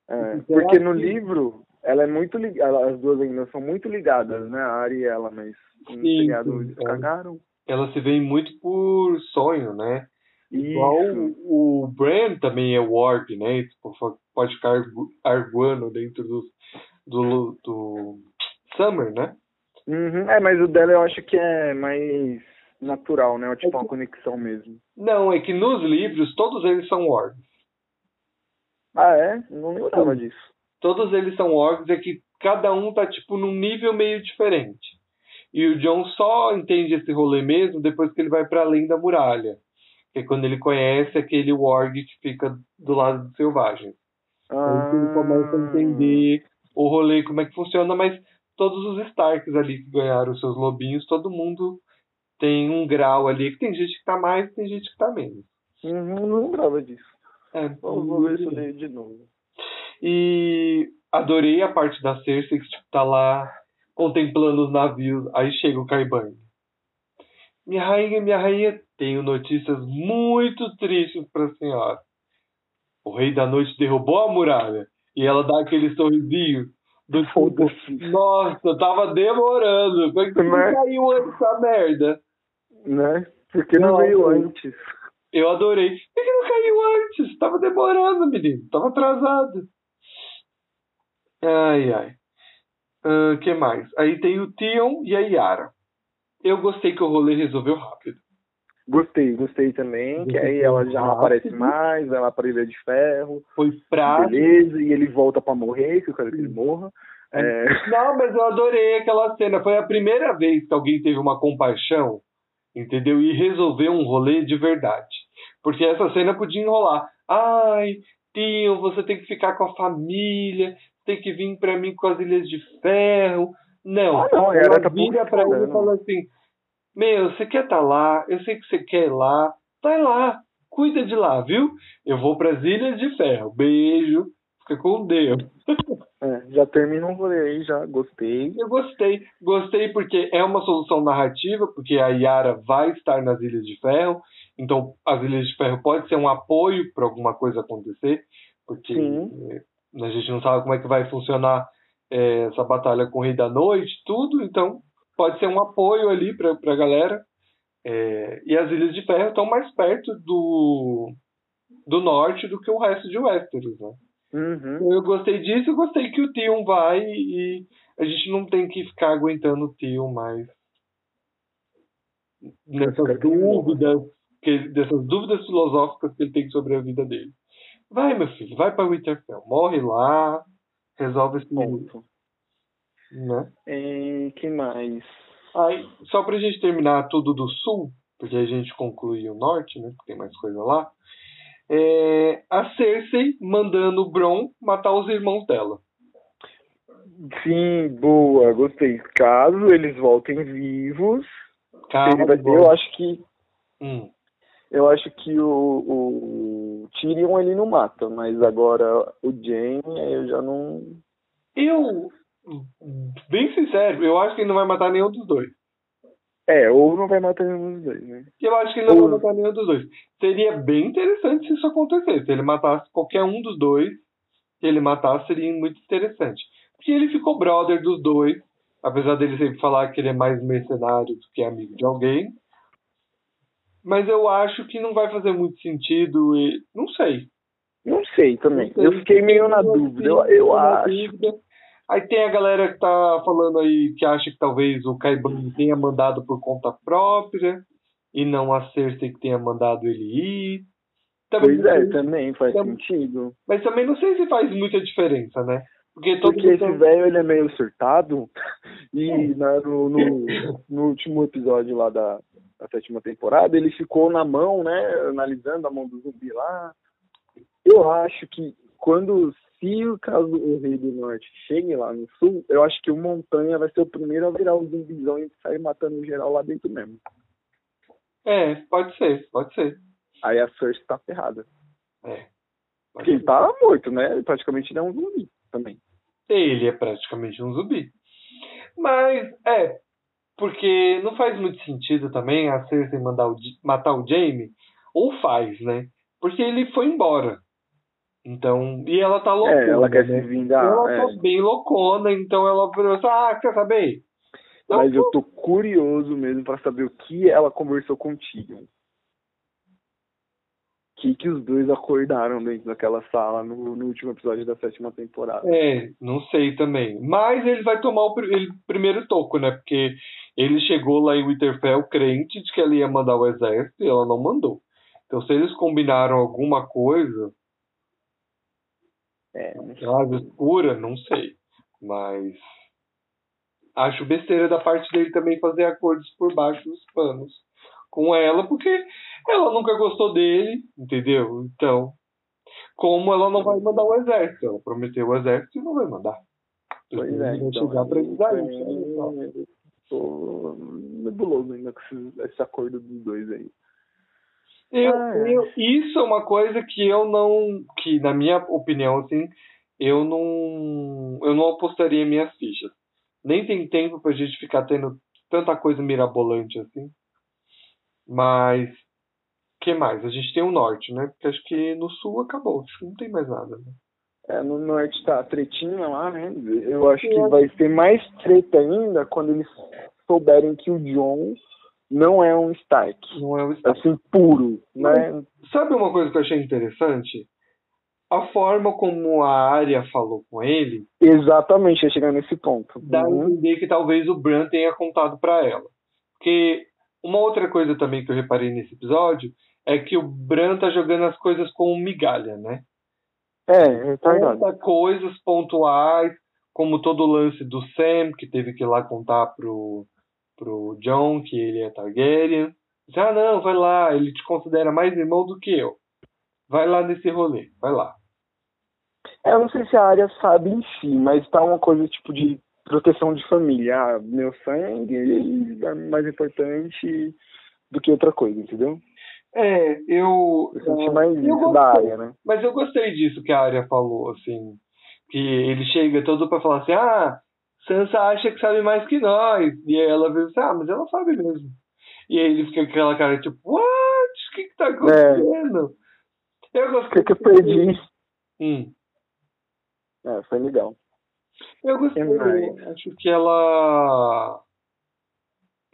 É, Será porque no livro, ela é muito ligada, as duas ainda são muito ligadas, né? A Ari e ela, mas no Sim, seriado sim, eles é. cagaram. Ela se vê muito por sonho, né? Igual o, o Bran também é Warg, né? Tipo, pode ficar argu- arguando dentro do, do, do Summer, né? Uhum. É, mas o dela eu acho que é mais natural, né? Tipo, É uma que- conexão mesmo. Não, é que nos livros todos eles são Wargs. Ah, é? Não lembrava disso. Todos eles são Wargs, é que cada um tá tipo num nível meio diferente. E o John só entende esse rolê mesmo depois que ele vai para além da muralha. Que é quando ele conhece aquele Warg que fica do lado dos selvagens. Aí que ele começa a Ah. entender o rolê, como é que funciona, mas todos os Starks ali que ganharam os seus lobinhos, todo mundo tem um grau ali, que tem gente que tá mais, tem gente que tá menos. Uhum, não lembrava disso. É, Vou, vou ver leio de novo. E adorei a parte da Cersei que tipo, tá lá contemplando os navios. Aí chega o Caiban. Minha rainha, minha rainha, tenho notícias muito tristes pra senhora. O rei da noite derrubou a muralha. E ela dá aquele sorrisinho do tipo, nossa, tava demorando. Como é que não Né? caiu antes essa merda? Né? Porque não Não, veio antes. Eu adorei. Por que não caiu antes? Tava demorando, menino. Tava atrasado. Ai, ai. O que mais? Aí tem o Tion e a Yara. Eu gostei que o rolê resolveu rápido. Gostei, gostei também. Que aí ela já não aparece mais, ela para Ilha de Ferro. Foi prático. Beleza, e ele volta pra morrer, que eu quero que ele morra. É, Não, mas eu adorei aquela cena. Foi a primeira vez que alguém teve uma compaixão, entendeu? E resolveu um rolê de verdade. Porque essa cena podia enrolar. Ai, Tion, você tem que ficar com a família, tem que vir pra mim com as Ilhas de Ferro. Não, Ah, não, ela tá vira pouco pra ele e fala assim: Meu, você quer estar lá? Eu sei que você quer ir lá. Vai lá, cuida de lá, viu? Eu vou para as Ilhas de Ferro. Beijo. Fica com Deus. É, já terminou um rolê aí, já gostei. Eu gostei. Gostei porque é uma solução narrativa, porque a Yara vai estar nas Ilhas de Ferro. Então, as Ilhas de Ferro pode ser um apoio para alguma coisa acontecer, porque Sim. A gente não sabe como é que vai funcionar é, essa batalha com o Rei da Noite, tudo. Então, pode ser um apoio ali para a galera. É, e as Ilhas de Ferro estão mais perto do, do norte do que o resto de Westeros, né? Uhum. Eu gostei disso, eu gostei que o Tion vai e a gente não tem que ficar aguentando o Tion mais nessas dúvidas, que, dessas dúvidas filosóficas que ele tem sobre a vida dele. Vai, meu filho, vai para Winterfell, morre lá, resolve esse ponto. Né? E que mais? Aí, só pra gente terminar tudo do sul, porque a gente conclui o norte, né? Porque tem mais coisa lá. É, a Cersei mandando o Bron matar os irmãos dela. Sim, boa, gostei. Caso eles voltem vivos, Calma, ele vai eu acho que. Hum. Eu acho que o, o Tyrion ele não mata, mas agora o Jaime eu já não. Eu bem sincero, eu acho que ele não vai matar nenhum dos dois. É, ou não vai matar nenhum dos dois, né? Eu acho que ele não ou... vai matar nenhum dos dois. Seria bem interessante se isso acontecesse. Se ele matasse qualquer um dos dois, se ele matasse, seria muito interessante. Porque ele ficou brother dos dois, apesar dele sempre falar que ele é mais mercenário do que amigo de alguém. Mas eu acho que não vai fazer muito sentido e. Não sei. Não sei também. Não sei. Eu fiquei meio na dúvida. Eu, eu acho. Dúvida. Aí tem a galera que tá falando aí que acha que talvez o Caiban tenha mandado por conta própria e não a Cersei que tenha mandado ele ir. Também pois é, também faz também, sentido. Mas também não sei se faz muita diferença, né? Porque, Porque esse velho ele é meio surtado e na, no, no, no, último episódio lá da, da sétima temporada ele ficou na mão, né? Analisando a mão do zumbi lá. Eu acho que quando se o caso o Rei do Norte chegue lá no sul, eu acho que o Montanha vai ser o primeiro a virar o zumbizão e sair matando geral lá dentro mesmo. É, pode ser, pode ser. Aí a Cersei tá ferrada. É. Porque ele tá morto, né? Ele praticamente não é um zumbi também. Ele é praticamente um zumbi. Mas, é, porque não faz muito sentido também a Cersei mandar o, matar o Jaime, ou faz, né? Porque ele foi embora. Então, e ela tá loucona. É, ela quer né? se vingar. Ela é. tá bem loucona, então ela pensou, ah, quer saber? Então, Mas eu tô curioso mesmo para saber o que ela conversou contigo. O que, que os dois acordaram dentro daquela sala no, no, último episódio da sétima temporada. É, não sei também. Mas ele vai tomar o ele, primeiro toco, né? Porque ele chegou lá em Winterfell crente de que ela ia mandar o exército e ela não mandou. Então, se eles combinaram alguma coisa, é, Asa escura, não sei. Mas acho besteira da parte dele também fazer acordos por baixo dos panos com ela, porque ela nunca gostou dele, entendeu? Então, como ela não vai mandar o exército? Ela prometeu o exército e não vai mandar. Pois é, então, chegar pra. Né? Tô nebuloso ainda com esse, esse acordo dos dois aí. Eu, ah, é. eu, isso é uma coisa que eu não. que na minha opinião, assim, eu não. eu não apostaria minhas fichas. Nem tem tempo pra gente ficar tendo tanta coisa mirabolante assim. Mas. que mais? A gente tem o norte, né? Porque acho que no sul acabou, acho que não tem mais nada, né? É, no norte tá a tretinha lá, né? Eu acho que vai ser mais treta ainda quando eles souberem que o John não é um Stark. Não é um Stark. Assim, puro, né? Sabe uma coisa que eu achei interessante? A forma como a Arya falou com ele. Exatamente, ia chegar nesse ponto. Dá uhum. a entender que talvez o Bran tenha contado para ela. Porque uma outra coisa também que eu reparei nesse episódio é que o Bran tá jogando as coisas com migalha, né? É, é verdade. coisas pontuais, como todo o lance do Sam, que teve que ir lá contar pro, pro John que ele é Targaryen. Diz, ah, não, vai lá, ele te considera mais irmão do que eu. Vai lá nesse rolê, vai lá. É, eu não sei se a área sabe em si, mas tá uma coisa tipo de proteção de família. Ah, meu sangue é mais importante do que outra coisa, entendeu? É, eu. Eu senti mais eu isso da área, né? Mas eu gostei disso que a área falou, assim. Que ele chega todo pra falar assim, ah, Sansa acha que sabe mais que nós. E aí ela vê assim, ah, mas ela sabe mesmo. E aí ele fica com aquela cara tipo, what? O que que tá acontecendo? É. Eu gostei. O que, que eu perdi? Hum. É, foi legal. Eu gostei. Acho que ela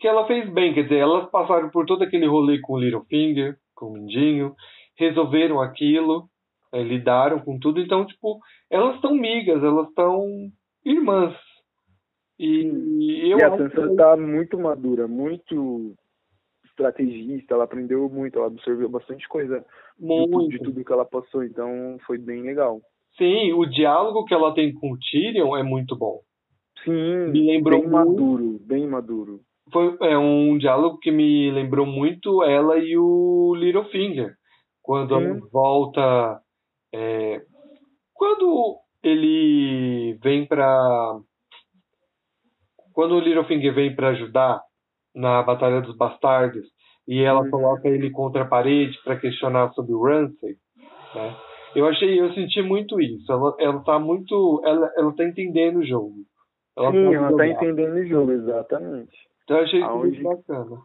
que ela fez bem, quer dizer, elas passaram por todo aquele rolê com o Littlefinger, com o Mindinho, resolveram aquilo, é, lidaram com tudo, então, tipo, elas estão migas, elas estão irmãs. E, e eu e a Sansa que... tá muito madura, muito estrategista, ela aprendeu muito, ela absorveu bastante coisa muito. De, tudo que ela passou, então foi bem legal. Sim, o diálogo que ela tem com o Tyrion é muito bom. Sim, Me lembrou bem muito... maduro, bem maduro foi é um diálogo que me lembrou muito ela e o Littlefinger quando ela volta é, quando ele vem para quando o Littlefinger vem para ajudar na batalha dos bastardos e ela uhum. coloca ele contra a parede para questionar sobre o Ramsay, né? Eu achei, eu senti muito isso. Ela, ela tá muito, ela, ela tá entendendo o jogo. Ela Sim, tá ela tá entendendo o jogo, exatamente. Eu achei Aonde... isso muito bacana.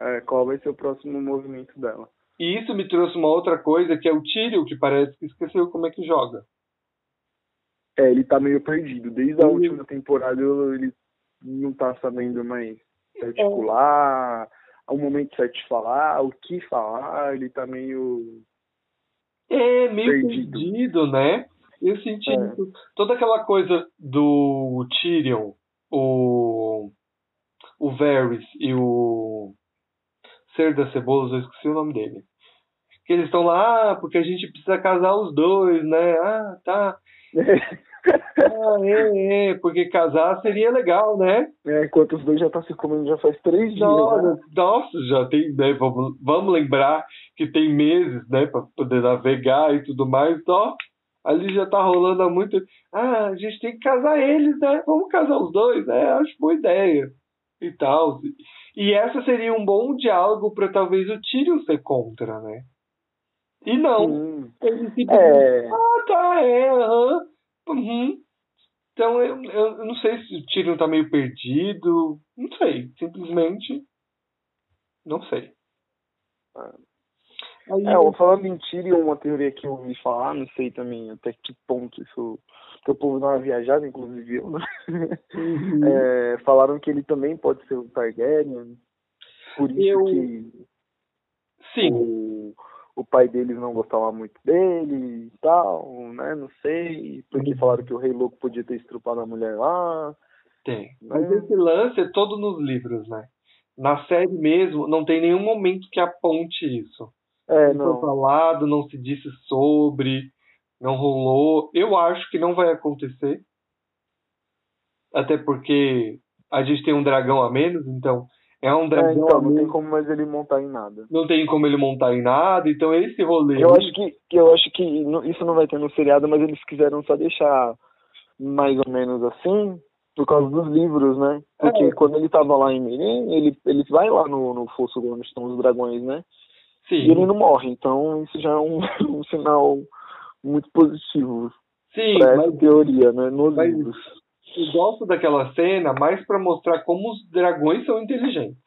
É, qual vai ser o próximo movimento dela? E isso me trouxe uma outra coisa, que é o Tyrion, que parece que esqueceu como é que joga. É, ele tá meio perdido. Desde a última temporada ele não tá sabendo mais articular, é. o momento certo de falar, o que falar, ele tá meio. É, meio perdido, perdido né? Eu senti é. toda aquela coisa do Tyrion, o o Varys e o Ser da Cebola, eu esqueci o nome dele. Que eles estão lá, ah, porque a gente precisa casar os dois, né? Ah, tá. ah, é, é, porque casar seria legal, né? É, enquanto os dois já estão tá se comendo já faz três dias. Nossa, né? nossa já tem, né? Vamos, vamos lembrar que tem meses, né, para poder navegar e tudo mais, ó. Ali já tá rolando há muito. Ah, a gente tem que casar eles, né? Vamos casar os dois, né? Acho boa ideia e tal. E essa seria um bom diálogo para talvez o Tyrion ser contra, né? E não. Hum. Ele simplesmente. É... Ah, tá, é, aham. Uhum. Então eu, eu não sei se o Tyrion tá meio perdido. Não sei. Simplesmente. Não sei. Aí, é, falando em Tyrion, uma teoria que eu ouvi falar, não sei também até que ponto isso que o povo não uma viajada, inclusive eu, né? Uhum. É, falaram que ele também pode ser um Targaryen, por isso eu... que Sim. O, o pai deles não gostava muito dele e tal, né? Não sei, porque uhum. falaram que o Rei Louco podia ter estrupado a mulher lá. Tem. Né? Mas esse lance é todo nos livros, né? Na série mesmo, não tem nenhum momento que aponte isso. É, não. Não foi falado, não se disse sobre não rolou. Eu acho que não vai acontecer. Até porque a gente tem um dragão a menos, então é um dragão. É, então, não tem como mais ele montar em nada. Não tem como ele montar em nada, então esse rolê. Eu acho que, eu acho que isso não vai ter no seriado, mas eles quiseram só deixar mais ou menos assim, por causa dos livros, né? Porque é. quando ele tava lá em Mirim, ele, ele vai lá no, no fosso onde estão os dragões, né? Sim. E ele não morre, então isso já é um, um sinal muito positivos Sim, essa teoria, né, nos mas livros. Eu gosto daquela cena mais para mostrar como os dragões são inteligentes.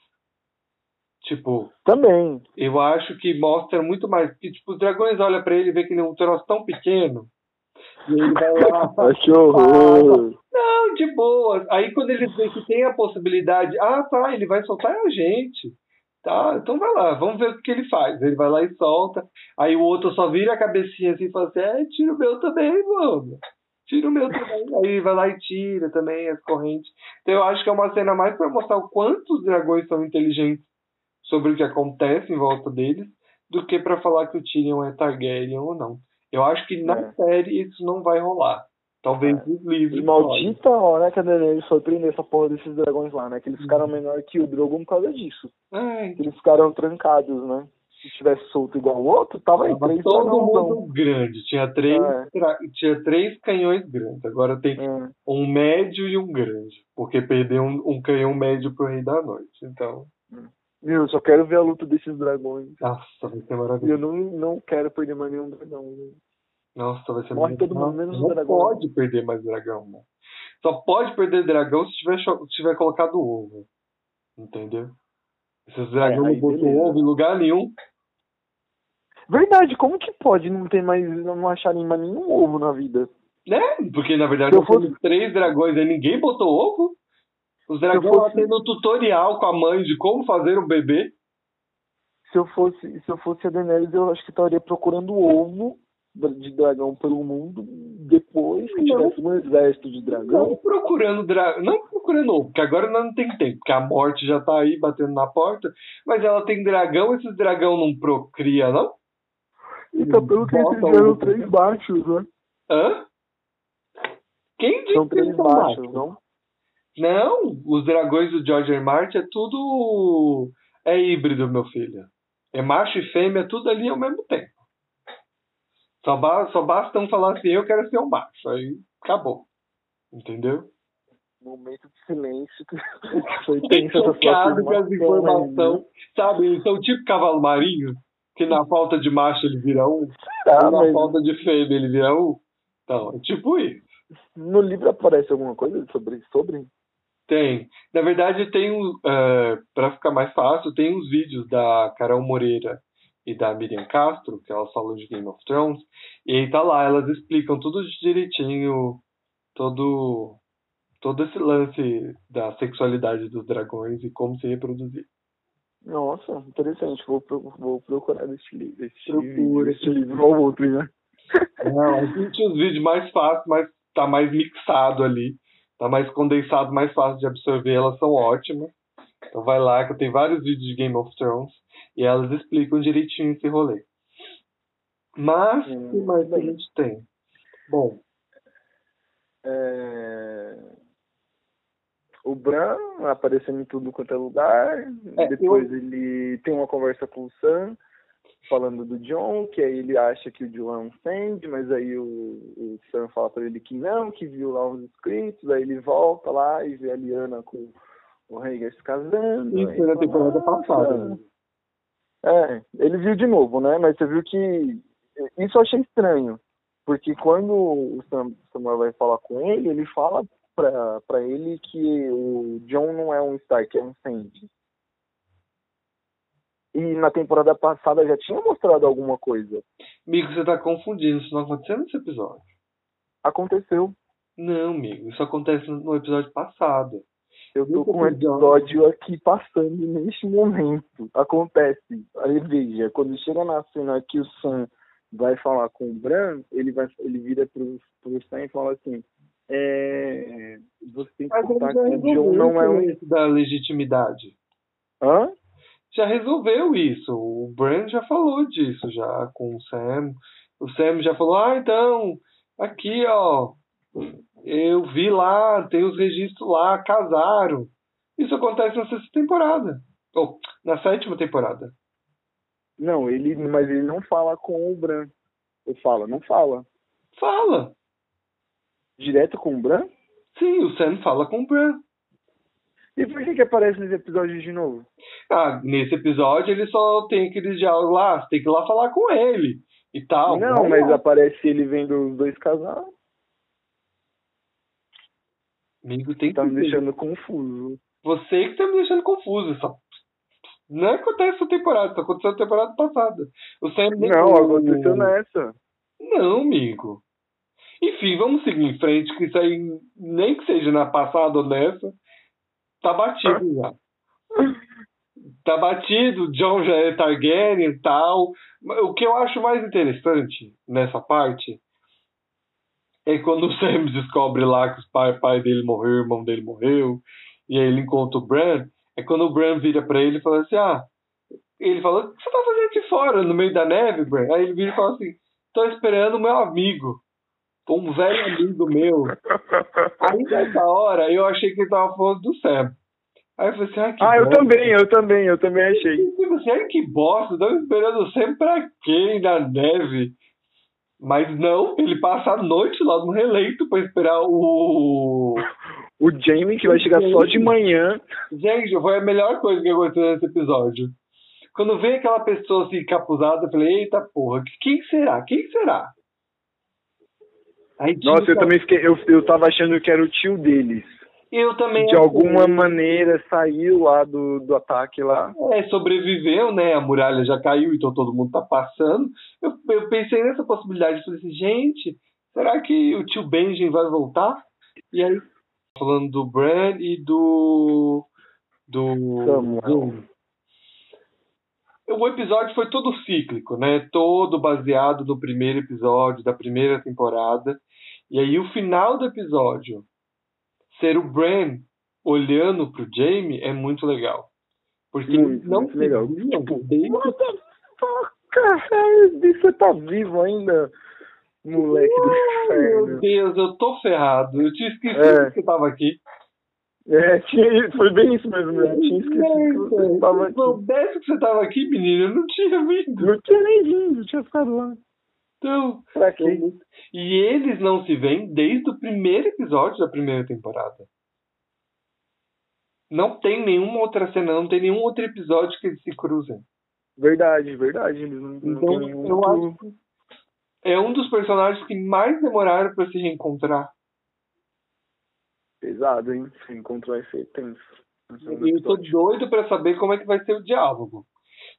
Tipo. Também. Eu acho que mostra muito mais. Que, tipo, os dragões olham para ele e vê que ele é um troço tão pequeno. E ele vai lá. que horror! não, de boa. Aí quando eles veem que tem a possibilidade, ah, tá, ele vai soltar a gente. Tá, então vai lá, vamos ver o que ele faz. Ele vai lá e solta. Aí o outro só vira a cabecinha assim e fala assim: é, tira o meu também, mano. Tira o meu também. Aí vai lá e tira também as correntes. Então eu acho que é uma cena mais para mostrar o quanto os dragões são inteligentes sobre o que acontece em volta deles, do que para falar que o Tyrion é Targaryen ou não. Eu acho que na é. série isso não vai rolar. Talvez é. os livros. E maldita hora que a Daenerys foi prender essa porra desses dragões lá, né? Que eles ficaram uhum. menor que o Drogon por causa disso. É. Eles ficaram trancados, né? Se tivesse solto igual o outro, tava aí três todo mundo grande. Tinha três, é. tinha três canhões grandes. Agora tem é. um médio e um grande. Porque perdeu um, um canhão médio pro Rei da Noite. Então. Meu, eu só quero ver a luta desses dragões. Nossa, vai ser maravilhoso. eu não, não quero perder mais nenhum dragão. né? Nossa, vai ser Morre muito todo mundo, menos o Não dragão. pode perder mais dragão, mano. Só pode perder dragão se tiver, se tiver colocado ovo. Entendeu? Esses dragões É, não botam ovo em lugar nenhum. Verdade, como que pode não ter mais, não acharem mais nenhum ovo na vida? Né? Porque na verdade Se eu fosse três dragões e ninguém botou ovo. Os dragões lá fosse- tendo tutorial com a mãe de como fazer um bebê. Se eu fosse, se eu fosse a Daenerys, eu acho que estaria procurando ovo de dragão pelo mundo depois que Não. tivesse um exército de Não dragão. procurando dragão. Não procurando ovo, porque agora não tem tempo, porque a morte já tá aí batendo na porta. Mas ela tem dragão, esses dragão não procria, não? Então, pelo que Bota eles fizeram ovo. três baixos, né? Hã? Quem disse São que três eles são baixos, machos? não? Não, os dragões do George. R. Martin é tudo. É híbrido, meu filho. É macho e fêmea, tudo ali ao mesmo tempo. Só, ba só basta um falar assim, eu quero ser um macho. Aí acabou. Entendeu? Momento de silêncio foi essa chocado com as informações. Sabe, eles são tipo cavalo marinho, que na falta de macho ele vira um, Tá, na mas falta de fêmea ele vira um. Então, é tipo isso. no livro aparece alguma coisa sobre sobre? Tem. Na verdade, tem um. Uh, para ficar mais fácil, tem uns vídeos da Carol Moreira e da Miriam Castro, que elas falam de Game of Thrones, e aí tá lá, elas explicam tudo direitinho, todo, todo esse lance da sexualidade dos dragões e como se reproduzir. Nossa, interessante. Vou, vou procurar esse livro. Esse, Procura. esse livro ou outro, né? Não, a gente os vídeos mais fáceis, mas tá mais mixado ali, tá mais condensado, mais fácil de absorver, elas são ótimas. Então vai lá, que eu tenho vários vídeos de Game of Thrones e elas explicam direitinho esse rolê. Mas, o Hum, que mais que a bem. gente tem? Bom, É... O Bran aparecendo em tudo quanto é lugar. É, Depois ele tem uma conversa com o Sam, falando do John, que aí ele acha que o John é um Sandy, mas aí o, o Sam fala pra ele que não, que viu lá uns escritos, aí ele volta lá e vê a Liana com o Rhaegar se casando. isso na temporada passada. É, ele viu de novo, né? Mas você viu que isso eu achei estranho, porque quando o Sam- Samuel vai falar com ele, ele fala pra, pra ele que o John não é um Stark, é um Sandy. E na temporada passada já tinha mostrado alguma coisa. Amigo, você tá confundindo, isso não aconteceu nesse episódio. Aconteceu. Não, amigo, isso acontece no episódio passado. Eu tô com um episódio- aqui passando neste momento. Acontece. Aí veja, quando chega na cena que o Sam vai falar com o Bran, ele vai, ele vira pro, pro Sam e fala assim: é, você tem que contar que o John não é um. da legitimidade. Hã? já resolveu isso. O Brand já falou disso já com o Sam. O Sam já falou: "Ah, então, aqui, ó, eu vi lá, tem os registros lá, casaram". Isso acontece na sexta temporada. Ou na sétima temporada. Não, ele, mas ele não fala com o Bran. Ele fala, não fala. Fala. Direto com o Bran? Sim, o Sam fala com o Bran. E por que que aparece nesse episódio de novo? Ah, nesse episódio ele só tem aqueles diálogos lá, você tem que ir lá falar com ele e tal. não, mas lá. aparece ele vendo os dois casar. Amigo, tem Tá que me deixando confuso. Você que tá me deixando confuso. Só... Não acontece essa temporada, isso aconteceu na temporada passada. O Sam Não, aconteceu nessa. Não, amigo. Enfim, vamos seguir em frente, que isso aí, nem que seja na passada ou nessa, tá batido já. Tá batido, John já é Targaryen e tal. O que eu acho mais interessante nessa parte é quando o Sam descobre lá que o pai, pai dele morreu, o irmão dele morreu, e aí ele encontra o Bran. É quando o Bran vira pra ele e fala assim: Ah, ele fala: O que você tá fazendo aqui fora, no meio da neve, Bran? Aí ele vira e fala assim: Tô esperando o meu amigo, um velho amigo meu. Aí nessa hora eu achei que ele tava falando do Sam. Aí eu falei assim: Ah, que Ah, eu bosta. também, eu também, eu também achei. Tipo assim, ai que bosta, estão esperando o Sam pra quê na neve? Mas não, ele passa a noite lá no releito pra esperar o. O Jamie que vai chegar só de manhã. Gente, foi a melhor coisa que aconteceu nesse episódio. Quando veio aquela pessoa assim, capuzada, eu falei, eita porra, quem será? Quem será? Aí, Nossa, eu também fiquei. Eu, eu tava achando que era o tio deles. Eu também. De alguma maneira saiu lá do, do ataque lá. É, sobreviveu, né? A muralha já caiu, então todo mundo tá passando. Eu, eu pensei nessa possibilidade. Falei assim, gente, será que o tio Benjamin vai voltar? E aí, falando do Bran e do. Do. Samuel. O episódio foi todo cíclico, né? Todo baseado no primeiro episódio da primeira temporada. E aí, o final do episódio ser o Bran olhando pro Jamie é muito legal. Porque muito, não muito legal. Tipo, desde... What the fuck? Você tá vivo ainda, moleque do inferno. Meu Deus, eu tô ferrado. Eu tinha esquecido é. que você tava aqui. É, tinha, foi bem isso mesmo, eu tinha esquecido que você tava aqui. Se soubesse que você tava aqui, menino, eu não tinha vindo. Não tinha nem vindo, tinha ficado lá. Então, pra quê? E eles não se veem desde o primeiro episódio da primeira temporada. Não tem nenhuma outra cena, não tem nenhum outro episódio que eles se cruzem. Verdade, verdade. Eles não, então, não eu outro... acho que é um dos personagens que mais demoraram para se reencontrar. Pesado, hein? Se encontrar vai ser tenso. Eu tô doido para saber como é que vai ser o diálogo.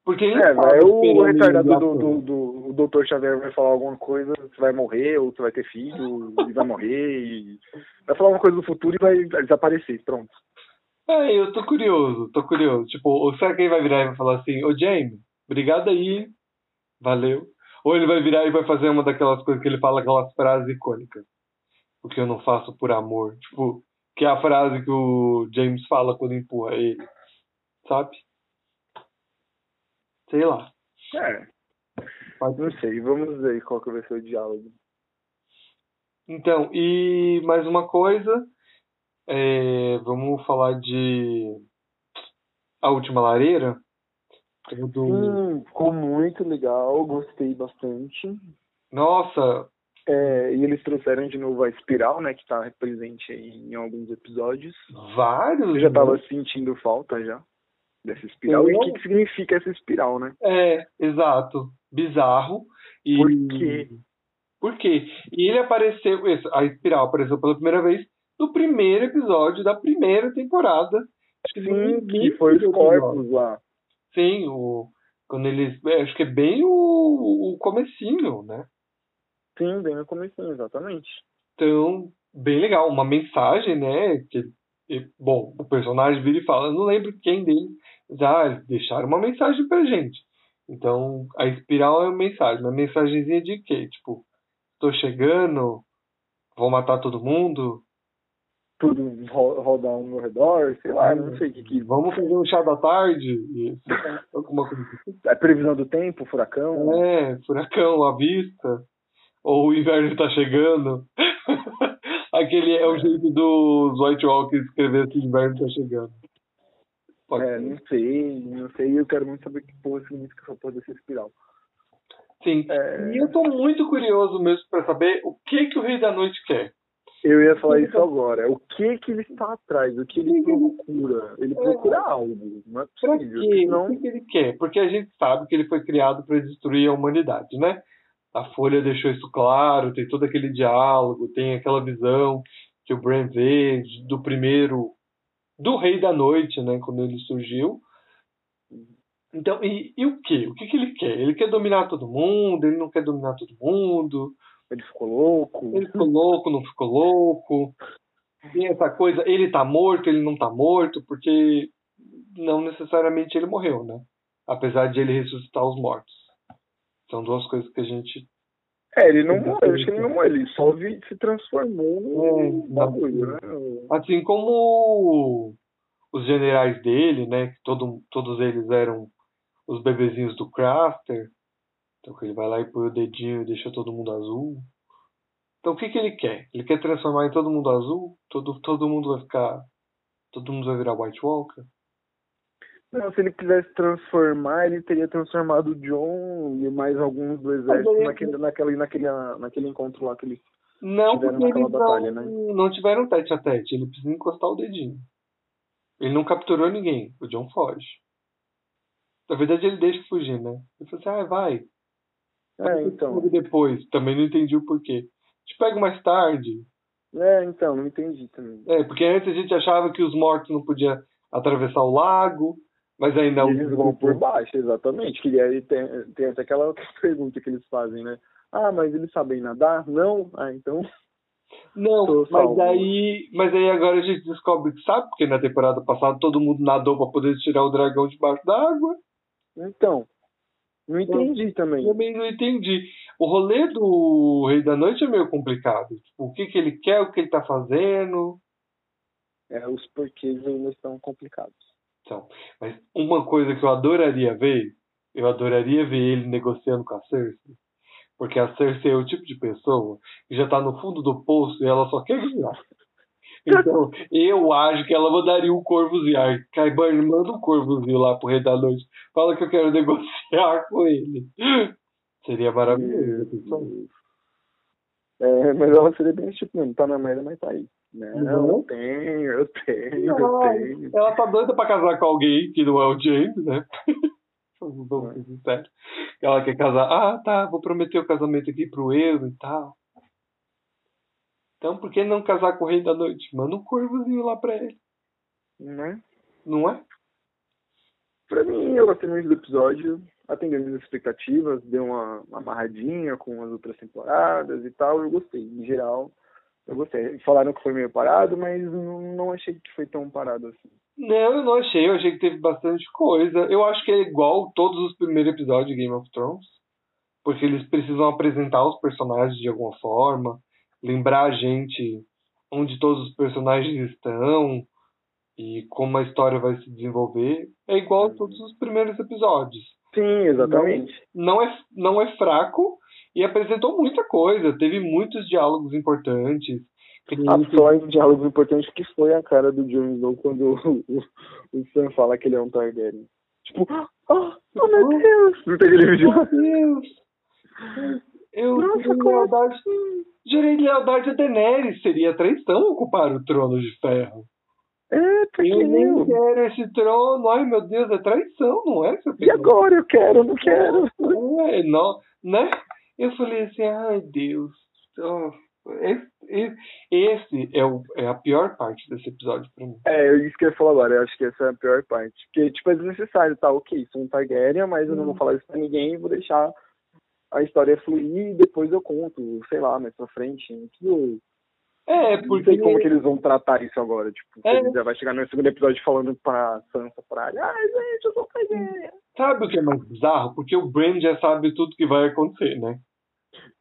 Porque é, é o retardado do, do, do, o doutor Xavier vai falar alguma coisa, você vai morrer, ou você vai ter filho, e vai morrer, e vai falar alguma coisa do futuro e vai desaparecer, pronto. É, eu tô curioso, tô curioso. Tipo, será que ele vai virar e vai falar assim, ô James, obrigado aí, valeu. Ou ele vai virar e vai fazer uma daquelas coisas que ele fala, aquelas frases icônicas. O que eu não faço por amor. Tipo, que é a frase que o James fala quando empurra ele. Sabe? Sei lá. É. Mas não sei, vamos ver qual que vai ser o diálogo. Então, e mais uma coisa, é, vamos falar de A Última Lareira. Do... Sim, ficou muito legal, gostei bastante. Nossa! É, e eles trouxeram de novo a espiral, né, que está presente em alguns episódios. Vários? Eu já estava né? sentindo falta já dessa espiral. E o que, que significa essa espiral, né? É, exato. Bizarro. E... Por quê? Por quê? E ele apareceu, a espiral apareceu pela primeira vez no primeiro episódio da primeira temporada. Acho que Sim, que foi os corpos lá. Sim, o, quando eles. É, acho que é bem o, o comecinho, né? Sim, bem no comecinho, exatamente. Então, bem legal. Uma mensagem, né? Que, bom, o personagem vira e fala, não lembro quem dele, já deixaram uma mensagem pra gente. Então, a espiral é uma mensagem. Uma mensagenzinha de quê? Tipo, tô chegando, vou matar todo mundo. Tudo rodar ao meu redor, sei lá, não sei o que, que. Vamos fazer um chá da tarde? Isso. Alguma coisa assim. É previsão do tempo, furacão? É, furacão à vista. Ou o inverno tá chegando. Aquele é o jeito dos White Walkers escrever que o inverno tá chegando. Pode é, ser. não sei, não sei. Eu quero muito saber que porra significa essa porra dessa espiral. Sim. É... E eu tô muito curioso mesmo para saber o que que o Rei da Noite quer. Eu ia falar isso agora. O que que ele está atrás? O que ele procura? Ele procura é. algo. Não é possível. Pra quê? Senão... O que, que ele quer? Porque a gente sabe que ele foi criado para destruir a humanidade, né? A Folha deixou isso claro, tem todo aquele diálogo, tem aquela visão que o Bran vê do primeiro do Rei da Noite, né, quando ele surgiu. Então, e, e o que? O que, que ele quer? Ele quer dominar todo mundo, ele não quer dominar todo mundo. Ele ficou louco. Ele ficou louco, não ficou louco. Tem essa coisa, ele tá morto, ele não tá morto, porque não necessariamente ele morreu, né? Apesar de ele ressuscitar os mortos. São duas coisas que a gente é, ele não morreu, acho que ele não ele só se transformou no é, bagulho, né? Assim como os generais dele, né, que todo, todos eles eram os bebezinhos do Craster, então ele vai lá e põe o dedinho e deixa todo mundo azul. Então o que, que ele quer? Ele quer transformar em todo mundo azul? Todo, todo mundo vai ficar. Todo mundo vai virar White Walker? Não, se ele quisesse transformar, ele teria transformado o John e mais alguns do exército ele... naquele, naquele, naquele, naquele encontro lá que eles não, porque eles batalha, não, né? não tiveram tete a tete, ele precisa encostar o dedinho. Ele não capturou ninguém. O John foge. Na verdade, ele deixa fugir, né? Ele fala assim, ah, vai. É, então. Depois. Também não entendi o porquê. Te pego mais tarde. É, então, não entendi também. É, porque antes a gente achava que os mortos não podiam atravessar o lago, mas aí não. Eles vão por baixo, exatamente. Que aí tem, tem até aquela outra pergunta que eles fazem, né? Ah, mas eles sabem nadar? Não? Ah, então. Não, mas aí, mas aí agora a gente descobre que sabe, porque na temporada passada todo mundo nadou para poder tirar o dragão debaixo d'água. Então, não entendi eu, também. Também não entendi. O rolê do Rei da Noite é meio complicado. Tipo, o que, que ele quer, o que ele tá fazendo. É, os porquês ainda estão complicados. Mas uma coisa que eu adoraria ver, eu adoraria ver ele negociando com a Cersei. Porque a Cersei é o tipo de pessoa que já tá no fundo do poço e ela só quer ganhar. Então, eu acho que ela mandaria um corvozinho. Caiban, manda um corvozinho lá pro Rei da Noite. Fala que eu quero negociar com ele. Seria maravilhoso. É, mas ela seria bem tipo, não tá na merda, mas tá aí. Não, uhum. eu tenho, eu tenho, não, eu tenho. Ela tá doida pra casar com alguém que não é o James, né? Vamos ser sinceros. Ela quer casar. Ah, tá, vou prometer o casamento aqui pro eu e tal. Então, por que não casar com o Rei da Noite? Manda um corvozinho lá pra ele. Não é? Não é? Pra mim, eu gostei muito do episódio. Atendeu minhas expectativas, deu uma, uma amarradinha com as outras temporadas e tal. Eu gostei. Em geral, eu gostei. Falaram que foi meio parado, mas não, achei que foi tão parado assim. Não, eu não achei. Eu achei que teve bastante coisa. Eu acho que é igual todos os primeiros episódios de Game of Thrones. Porque eles precisam apresentar os personagens de alguma forma lembrar a gente onde todos os personagens estão e como a história vai se desenvolver, é igual a todos os primeiros episódios. Sim, exatamente. Não, não, é, não é fraco e apresentou muita coisa, teve muitos diálogos importantes. A só em diálogos importantes que foi a cara do Jon Snow quando o, o, o Sam fala que ele é um Targaryen. Tipo, oh, oh meu Deus! Não tem aquele vídeo. Meu Deus! Eu Nossa, tenho lealdade. Jurei lealdade a Daenerys. Seria traição ocupar o trono de ferro. É, porque eu nem quero esse trono. Ai, meu Deus, é traição, não é? E agora eu quero, não quero. É, não, né? Eu falei assim, ai, Deus. Oh, esse, esse é, o, é a pior parte desse episódio pra mim. É, isso que eu ia falar agora. Eu acho que essa é a pior parte. Porque, tipo, é desnecessário, tá? Ok, sou um Targaryen, mas eu não vou hum. falar isso pra ninguém vou deixar a história fluir e depois eu conto, sei lá, mais pra frente. Tudo... É, porque... Não sei como que eles vão tratar isso agora. Tipo, é. ele já vai chegar no segundo episódio falando pra Sansa pra ai, gente, eu sou cagueira. Sabe o que é mais bizarro? Porque o Bran já sabe tudo que vai acontecer, né?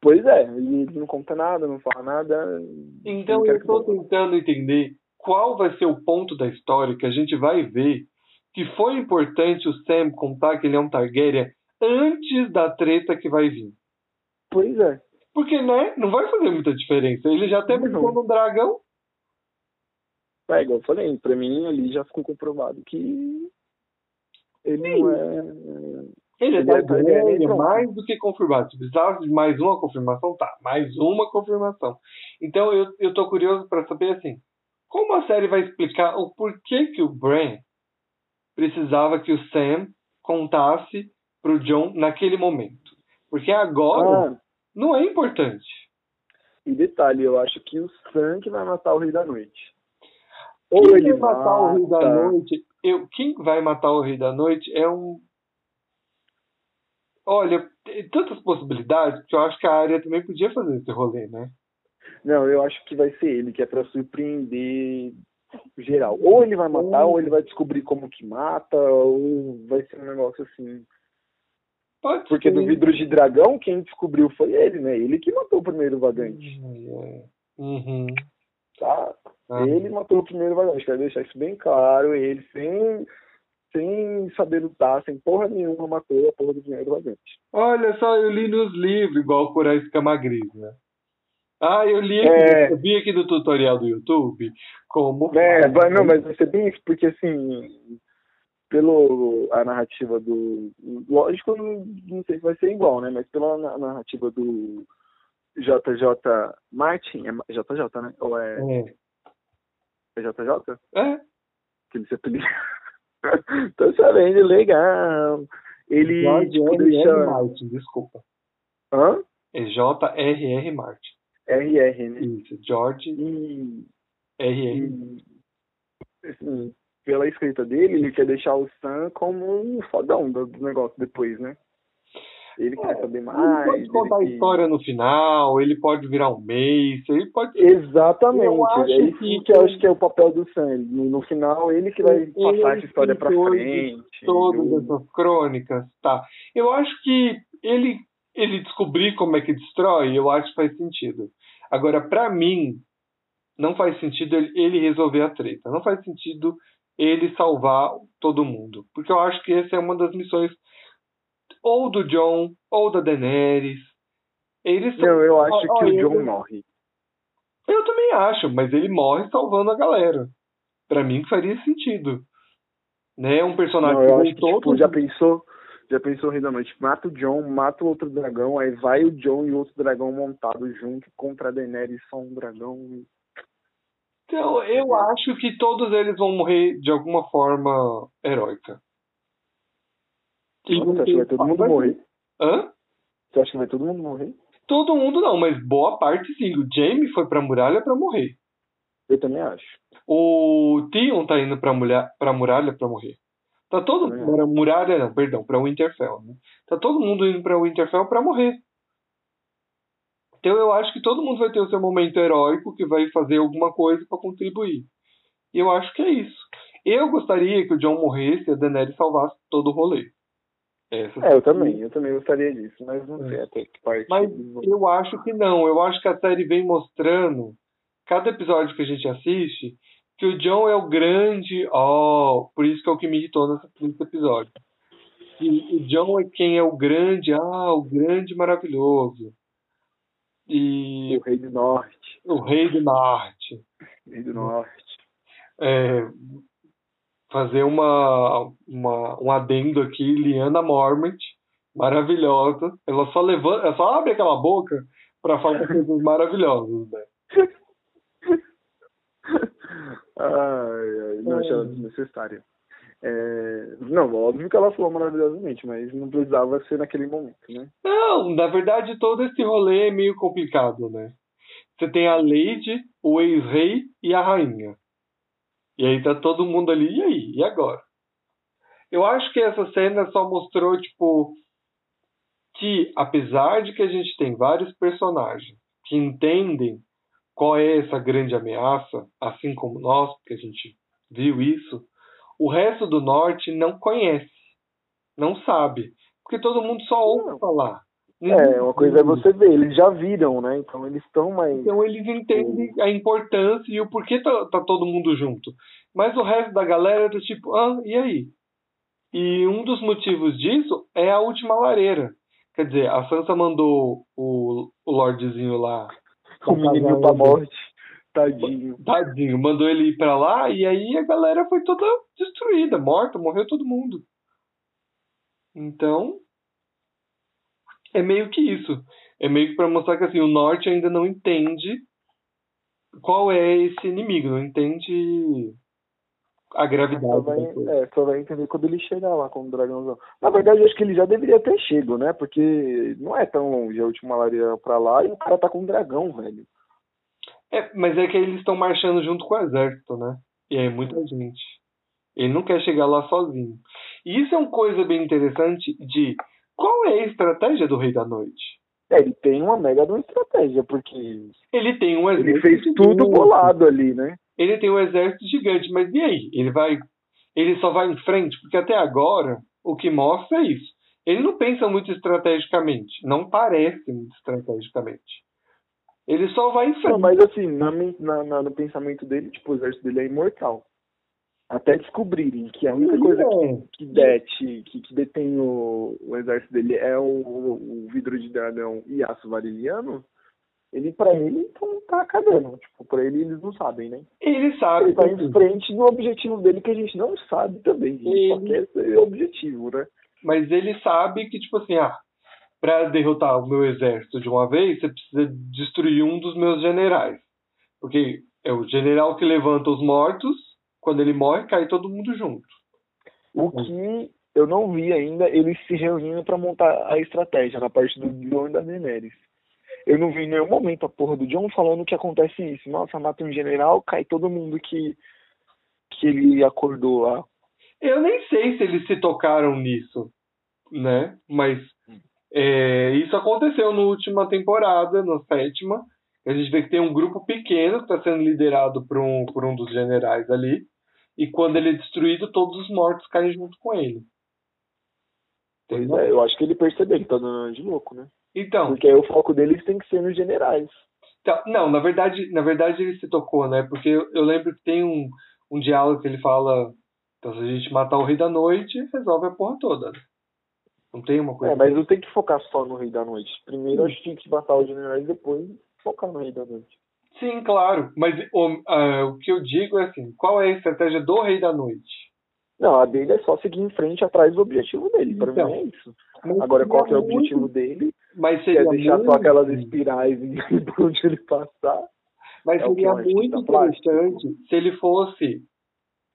Pois é, ele não conta nada, não fala nada. Então eu tô tentando entender qual vai ser o ponto da história que a gente vai ver que foi importante o Sam contar que ele é um Targaryen antes da treta que vai vir. Pois é. Porque, né? Não vai fazer muita diferença. Ele já até brincou no dragão. É, igual eu falei, pra mim ali já ficou comprovado que ele Sim. não é. Ele, ele é, é, é mais do que confirmado. Se precisava de mais uma confirmação, tá. Mais uma confirmação. Então eu, eu tô curioso para saber assim. Como a série vai explicar o porquê que o Bran precisava que o Sam contasse pro John naquele momento. Porque agora ah. Não é importante. E detalhe, eu acho que o Sam que vai matar o Rei da Noite. Ou quem ele vai matar o Rei da Noite, eu, quem vai matar o Rei da Noite é um. Olha, tem tantas possibilidades que eu acho que a área também podia fazer esse rolê, né? Não, eu acho que vai ser ele, que é para surpreender geral. Ou ele vai matar, ou ele vai descobrir como que mata, ou vai ser um negócio assim. Porque do vidro de dragão, quem descobriu foi ele, né? Ele que matou o primeiro vagante. Uhum. Tá? Uhum. Ele matou o primeiro vagante. Quero deixar isso bem claro. Ele, sem, sem saber lutar, sem porra nenhuma, matou a porra do primeiro vagante. Olha só, eu li nos livros, igual por a escama gris, né? Ah, eu li aqui, é... eu vi aqui no tutorial do YouTube como. É, não, mas ser bem isso, porque assim pelo a narrativa do lógico não, não sei se vai ser igual né mas pela narrativa do JJ Martin é JJ né ou é é, é JJ é que ele se apelido. Tô sabendo, legal. Ele George tipo, deixa... Martin, desculpa. Hã? É J.R.R. Martin. RR, né? Isso, George R.R. assim, pela escrita dele, ele quer deixar o Sam como um fodão do, do negócio depois, né? Ele quer saber Ele mais. pode contar a ele que- história no final, ele pode virar um mês, ele pode. Exatamente. Eu acho é isso que- que, eu acho que é o papel do Sam. Ele- No, no final, ele que vai Ele passar é essa história pra frente. Todas Eu- essas crônicas, tá. Eu acho que ele, ele descobrir como é que destrói, eu acho que faz sentido. Agora, pra mim, não faz sentido ele, ele resolver a treta. Não faz sentido ele salvar todo mundo. Porque eu acho que essa é uma das missões ou do John ou da Daenerys. Eles são- Não, eu acho que o John morre. Eu também acho, mas ele morre salvando a galera. Pra mim faria sentido. Né? Um personagem Não, eu acho que, tipo, já pensou, já pensou Noite, mata o John, mata o outro dragão, aí vai o John e o outro dragão montado junto contra a Daenerys, só um dragão. Então, eu acho que todos eles vão morrer de alguma forma heróica. E Nossa, você acha que vai todo mundo morrer? Hã? Você acha que vai todo mundo morrer? Todo mundo não, mas boa parte sim. O Jaime foi pra muralha pra morrer. Eu também acho. O Theon tá indo pra, mulher, pra muralha pra morrer. Tá todo mundo. Pra muralha, não, perdão, pra Winterfell. Né? Tá todo mundo indo pra Winterfell pra morrer. Então eu acho que todo mundo vai ter o seu momento heróico que vai fazer alguma coisa pra contribuir. E eu acho que é isso. Eu gostaria que o John morresse e a Daenerys salvasse todo o rolê. Essa É, eu também, eu também gostaria disso, mas não sei até que parte. Mas eu acho que não. Eu acho que a série vem mostrando, cada episódio que a gente assiste, que o John é o grande. Ó, por isso que é o que me irritou nesse episódio. Que o John é quem é o grande, ah, o grande maravilhoso. E O Rei do Norte. o rei do norte. Rei do Norte. É, fazer uma, uma, um adendo aqui, Liana Mormont, maravilhosa. Ela só levanta, ela só abre aquela boca para falar coisas maravilhosas, né? ai, ai, não É. achava desnecessária. É, não, óbvio que ela falou maravilhosamente, mas não precisava ser naquele momento, né? Não, na verdade todo esse rolê é meio complicado, né? Você tem a Lady, o ex-rei e a rainha. E aí tá todo mundo ali, e aí? E agora? Eu acho que essa cena só mostrou, tipo, que apesar de que a gente tem vários personagens que entendem qual é essa grande ameaça, assim como nós, porque a gente viu isso, o resto do norte não conhece, não sabe, porque todo mundo só ouve falar. É, uma coisa é você ver, eles já viram, né? Então eles estão mais. Então eles entendem a importância e o porquê tá, tá todo mundo junto. Mas o resto da galera tá tipo, ah, e aí? E um dos motivos disso é a última lareira. Quer dizer, a Sansa mandou o, o Lordezinho lá. O menininho pra morte. Tadinho. Tadinho, mandou ele ir pra lá e aí a galera foi toda destruída, morta, morreu todo mundo. Então, é meio que isso. É meio que pra mostrar que assim, o norte ainda não entende qual é esse inimigo, não entende a Só gravidade vai, da coisa. é, só vai entender quando ele chegar lá com o dragãozão. Na verdade, eu acho que ele já deveria ter chego, né? Porque não é tão longe a última lareira pra lá e o cara tá com um dragão, velho. É, mas é que eles estão marchando junto com o exército, né? E é muita gente. Ele não quer chegar lá sozinho. E isso é uma coisa bem interessante de qual é a estratégia do Rei da Noite? É, ele tem uma mega de uma estratégia, porque Ele tem um ele exército. fez tudo gigante. bolado ali, né? Ele tem um exército gigante, mas e aí? Ele vai. Ele só vai em frente? Porque até agora o que mostra é isso. Ele não pensa muito estrategicamente. Não parece muito estrategicamente. Ele só vai em frente. Não, mas assim, na, na- na- no pensamento dele, tipo, o exército dele é imortal. Até descobrirem que a única coisa que, É. que dete, que, que detém o, o exército dele é o, o vidro de dragão e aço variliano, ele, pra ele, então tá cagando. Tipo, pra ele eles não sabem, né? Ele sabe. Ele tá em frente do objetivo dele que a gente não sabe também. Gente só Ele- quer esse objetivo, né? Mas ele sabe que, tipo assim, ah, pra derrotar o meu exército de uma vez, você precisa destruir um dos meus generais. Porque é o general que levanta os mortos quando ele morre, cai todo mundo junto. O que eu não vi ainda eles se reunindo para montar a estratégia na parte do John e da Daenerys. Eu não vi em nenhum momento a porra do John falando que acontece isso. Nossa, mata um general, cai todo mundo que, que ele acordou lá. Eu nem sei se eles se tocaram nisso, né? Mas é, isso aconteceu na última temporada, na sétima. A gente vê que tem um grupo pequeno que está sendo liderado por um, por um dos generais ali. E quando ele é destruído, todos os mortos caem junto com ele. Pois é, eu acho que ele percebeu, ele tá dando de louco, né? Então. Porque aí o foco deles tem que ser nos generais. Tá, não, na verdade, na verdade ele se tocou, né? Porque eu, eu lembro que tem um, um diálogo que ele fala: então, se a gente matar o Rei da Noite, resolve a porra toda. Não tem uma coisa. É, mas não tem que focar só no Rei da Noite. Primeiro acho que tem que matar os generais, depois focar no Rei da Noite. Sim, claro. Mas o, uh, o que eu digo é assim: qual é a estratégia do Rei da Noite? Não, a dele é só seguir em frente atrás do objetivo dele. Para então, mim é isso. Agora, qual é o objetivo dele? Mas seria é deixar muito... só aquelas espirais por onde ele passar. Mas é seria muito interessante se ele fosse.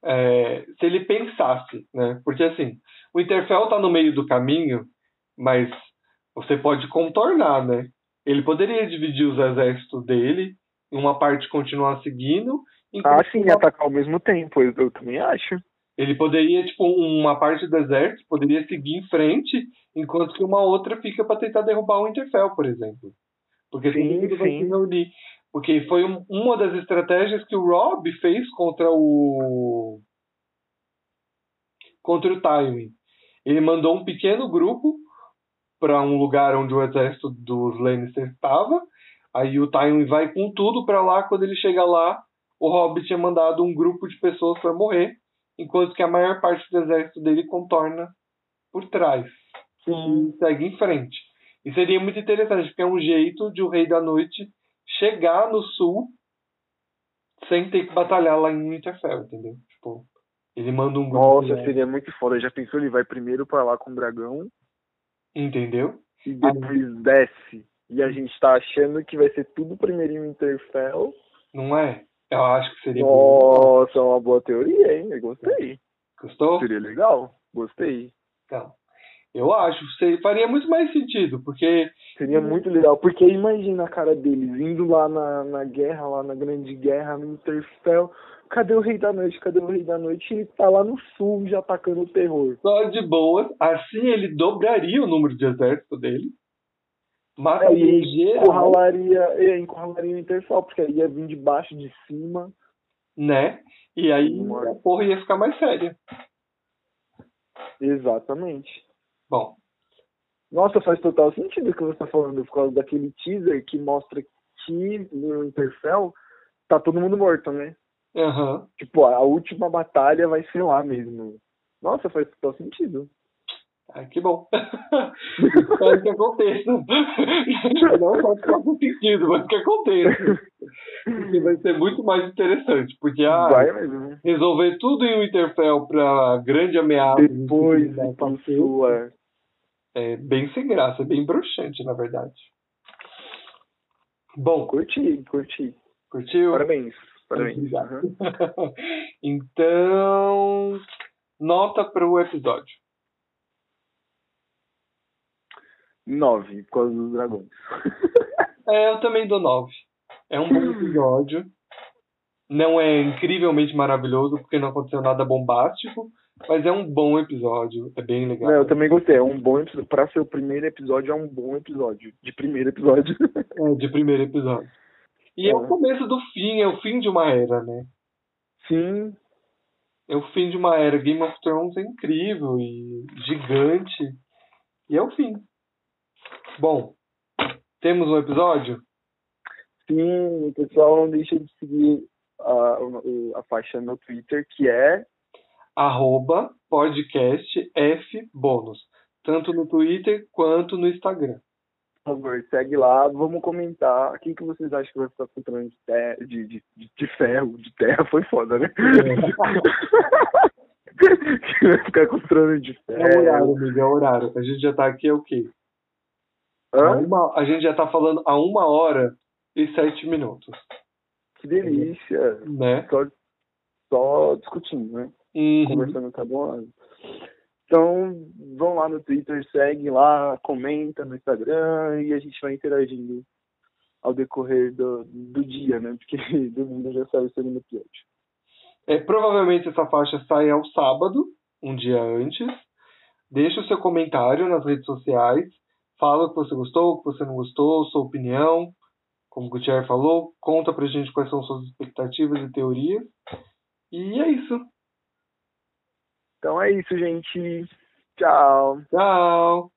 É, se ele pensasse, né? Porque assim, o Interfell está no meio do caminho, mas você pode contornar, né? Ele poderia dividir os exércitos dele, uma parte continuar seguindo. Ah, sim, uma... atacar ao mesmo tempo, eu, eu também acho. Ele poderia, tipo, uma parte do exército poderia seguir em frente, enquanto que uma outra fica para tentar derrubar o Interfell, por exemplo. Porque sim, todo vai se reunir. Porque foi um, uma das estratégias que o Rob fez contra o. contra o Tywin. Ele mandou um pequeno grupo para um lugar onde o exército dos Lannister estava. Aí o Tywin vai com tudo para lá. Quando ele chega lá, o Rob tinha mandado um grupo de pessoas para morrer enquanto que a maior parte do exército dele contorna por trás Sim. e segue em frente. E seria muito interessante, porque é um jeito de o Rei da Noite chegar no sul sem ter que batalhar lá em Winterfell, entendeu? Tipo, ele manda um Nossa, grupo, seria muito foda. Já pensou ele vai primeiro para lá com o dragão? Entendeu? E depois desce. E a gente tá achando que vai ser tudo primeiro em Winterfell. Não é? Eu acho que seria Nossa, bom. é uma boa teoria, hein? Eu gostei. Gostou? Seria legal. Gostei. Então, eu acho. Faria muito mais sentido, porque... Seria muito legal, porque imagina a cara deles indo lá na, na guerra, lá na grande guerra, no Interfell. Cadê o Rei da Noite? Cadê o Rei da Noite? Ele tá lá no sul já atacando o terror. Só de boas. Assim ele dobraria o número de exército dele. Mata é, e encurralaria, é, encurralaria o Interfell, porque aí ia vir de baixo, de cima. Né? E aí a porra ia ficar mais séria. Exatamente. Bom. Nossa, faz total sentido o que você está falando, por causa daquele teaser que mostra que no Interfell tá todo mundo morto, né? Uhum. Tipo, a última batalha vai ser lá mesmo. Nossa, faz total sentido. Ah, que bom. Espero que aconteça. Não só faz sentido, mas que aconteça. Porque vai ser muito mais interessante. Porque ah, resolver tudo em Winterfell para grande ameaça. Depois passou, é. É bem sem graça, bem broxante, na verdade. Bom. Curti, curti. Curtiu? Parabéns. Parabéns. Uhum. então, nota para o episódio. Nove, por causa dos dragões. é, eu também dou nove. É um bom episódio. Não é incrivelmente maravilhoso, porque não aconteceu nada bombástico, mas é um bom episódio. É bem legal. Não, eu também gostei. É um bom episódio. Pra ser o primeiro episódio, é um bom episódio. De primeiro episódio. é, de primeiro episódio. E é. é o começo do fim, é o fim de uma era, né? Sim. É o fim de uma era. Game of Thrones é incrível e gigante. E é o fim. Bom, temos um episódio? Sim, pessoal não deixa de seguir a, a faixa no Twitter, que é arroba podcastfbônus, tanto no Twitter quanto no Instagram. Por favor, segue lá, vamos comentar. O que, vocês acham que vai ficar com de, terra, de, de, de ferro? De terra foi foda, né? que vai ficar com trono de ferro. É horário, amigo, é horário. A gente já tá aqui, é o quê? Uma, a gente já está falando há uma hora e sete minutos. Que delícia. Né? Só, só discutindo, né? Uhum. Conversando com a lado. Então, vão lá no Twitter, segue lá, comenta no Instagram e a gente vai interagindo ao decorrer do, do dia, né? Porque domingo já sai o segundo episódio. É, provavelmente essa faixa sai ao sábado, um dia antes. Deixa o seu comentário nas redes sociais. Fala o que você gostou, o que você não gostou, sua opinião. Como o Gutierrez falou, conta pra gente quais são suas expectativas e teorias. E é isso. Então é isso, gente. Tchau. Tchau.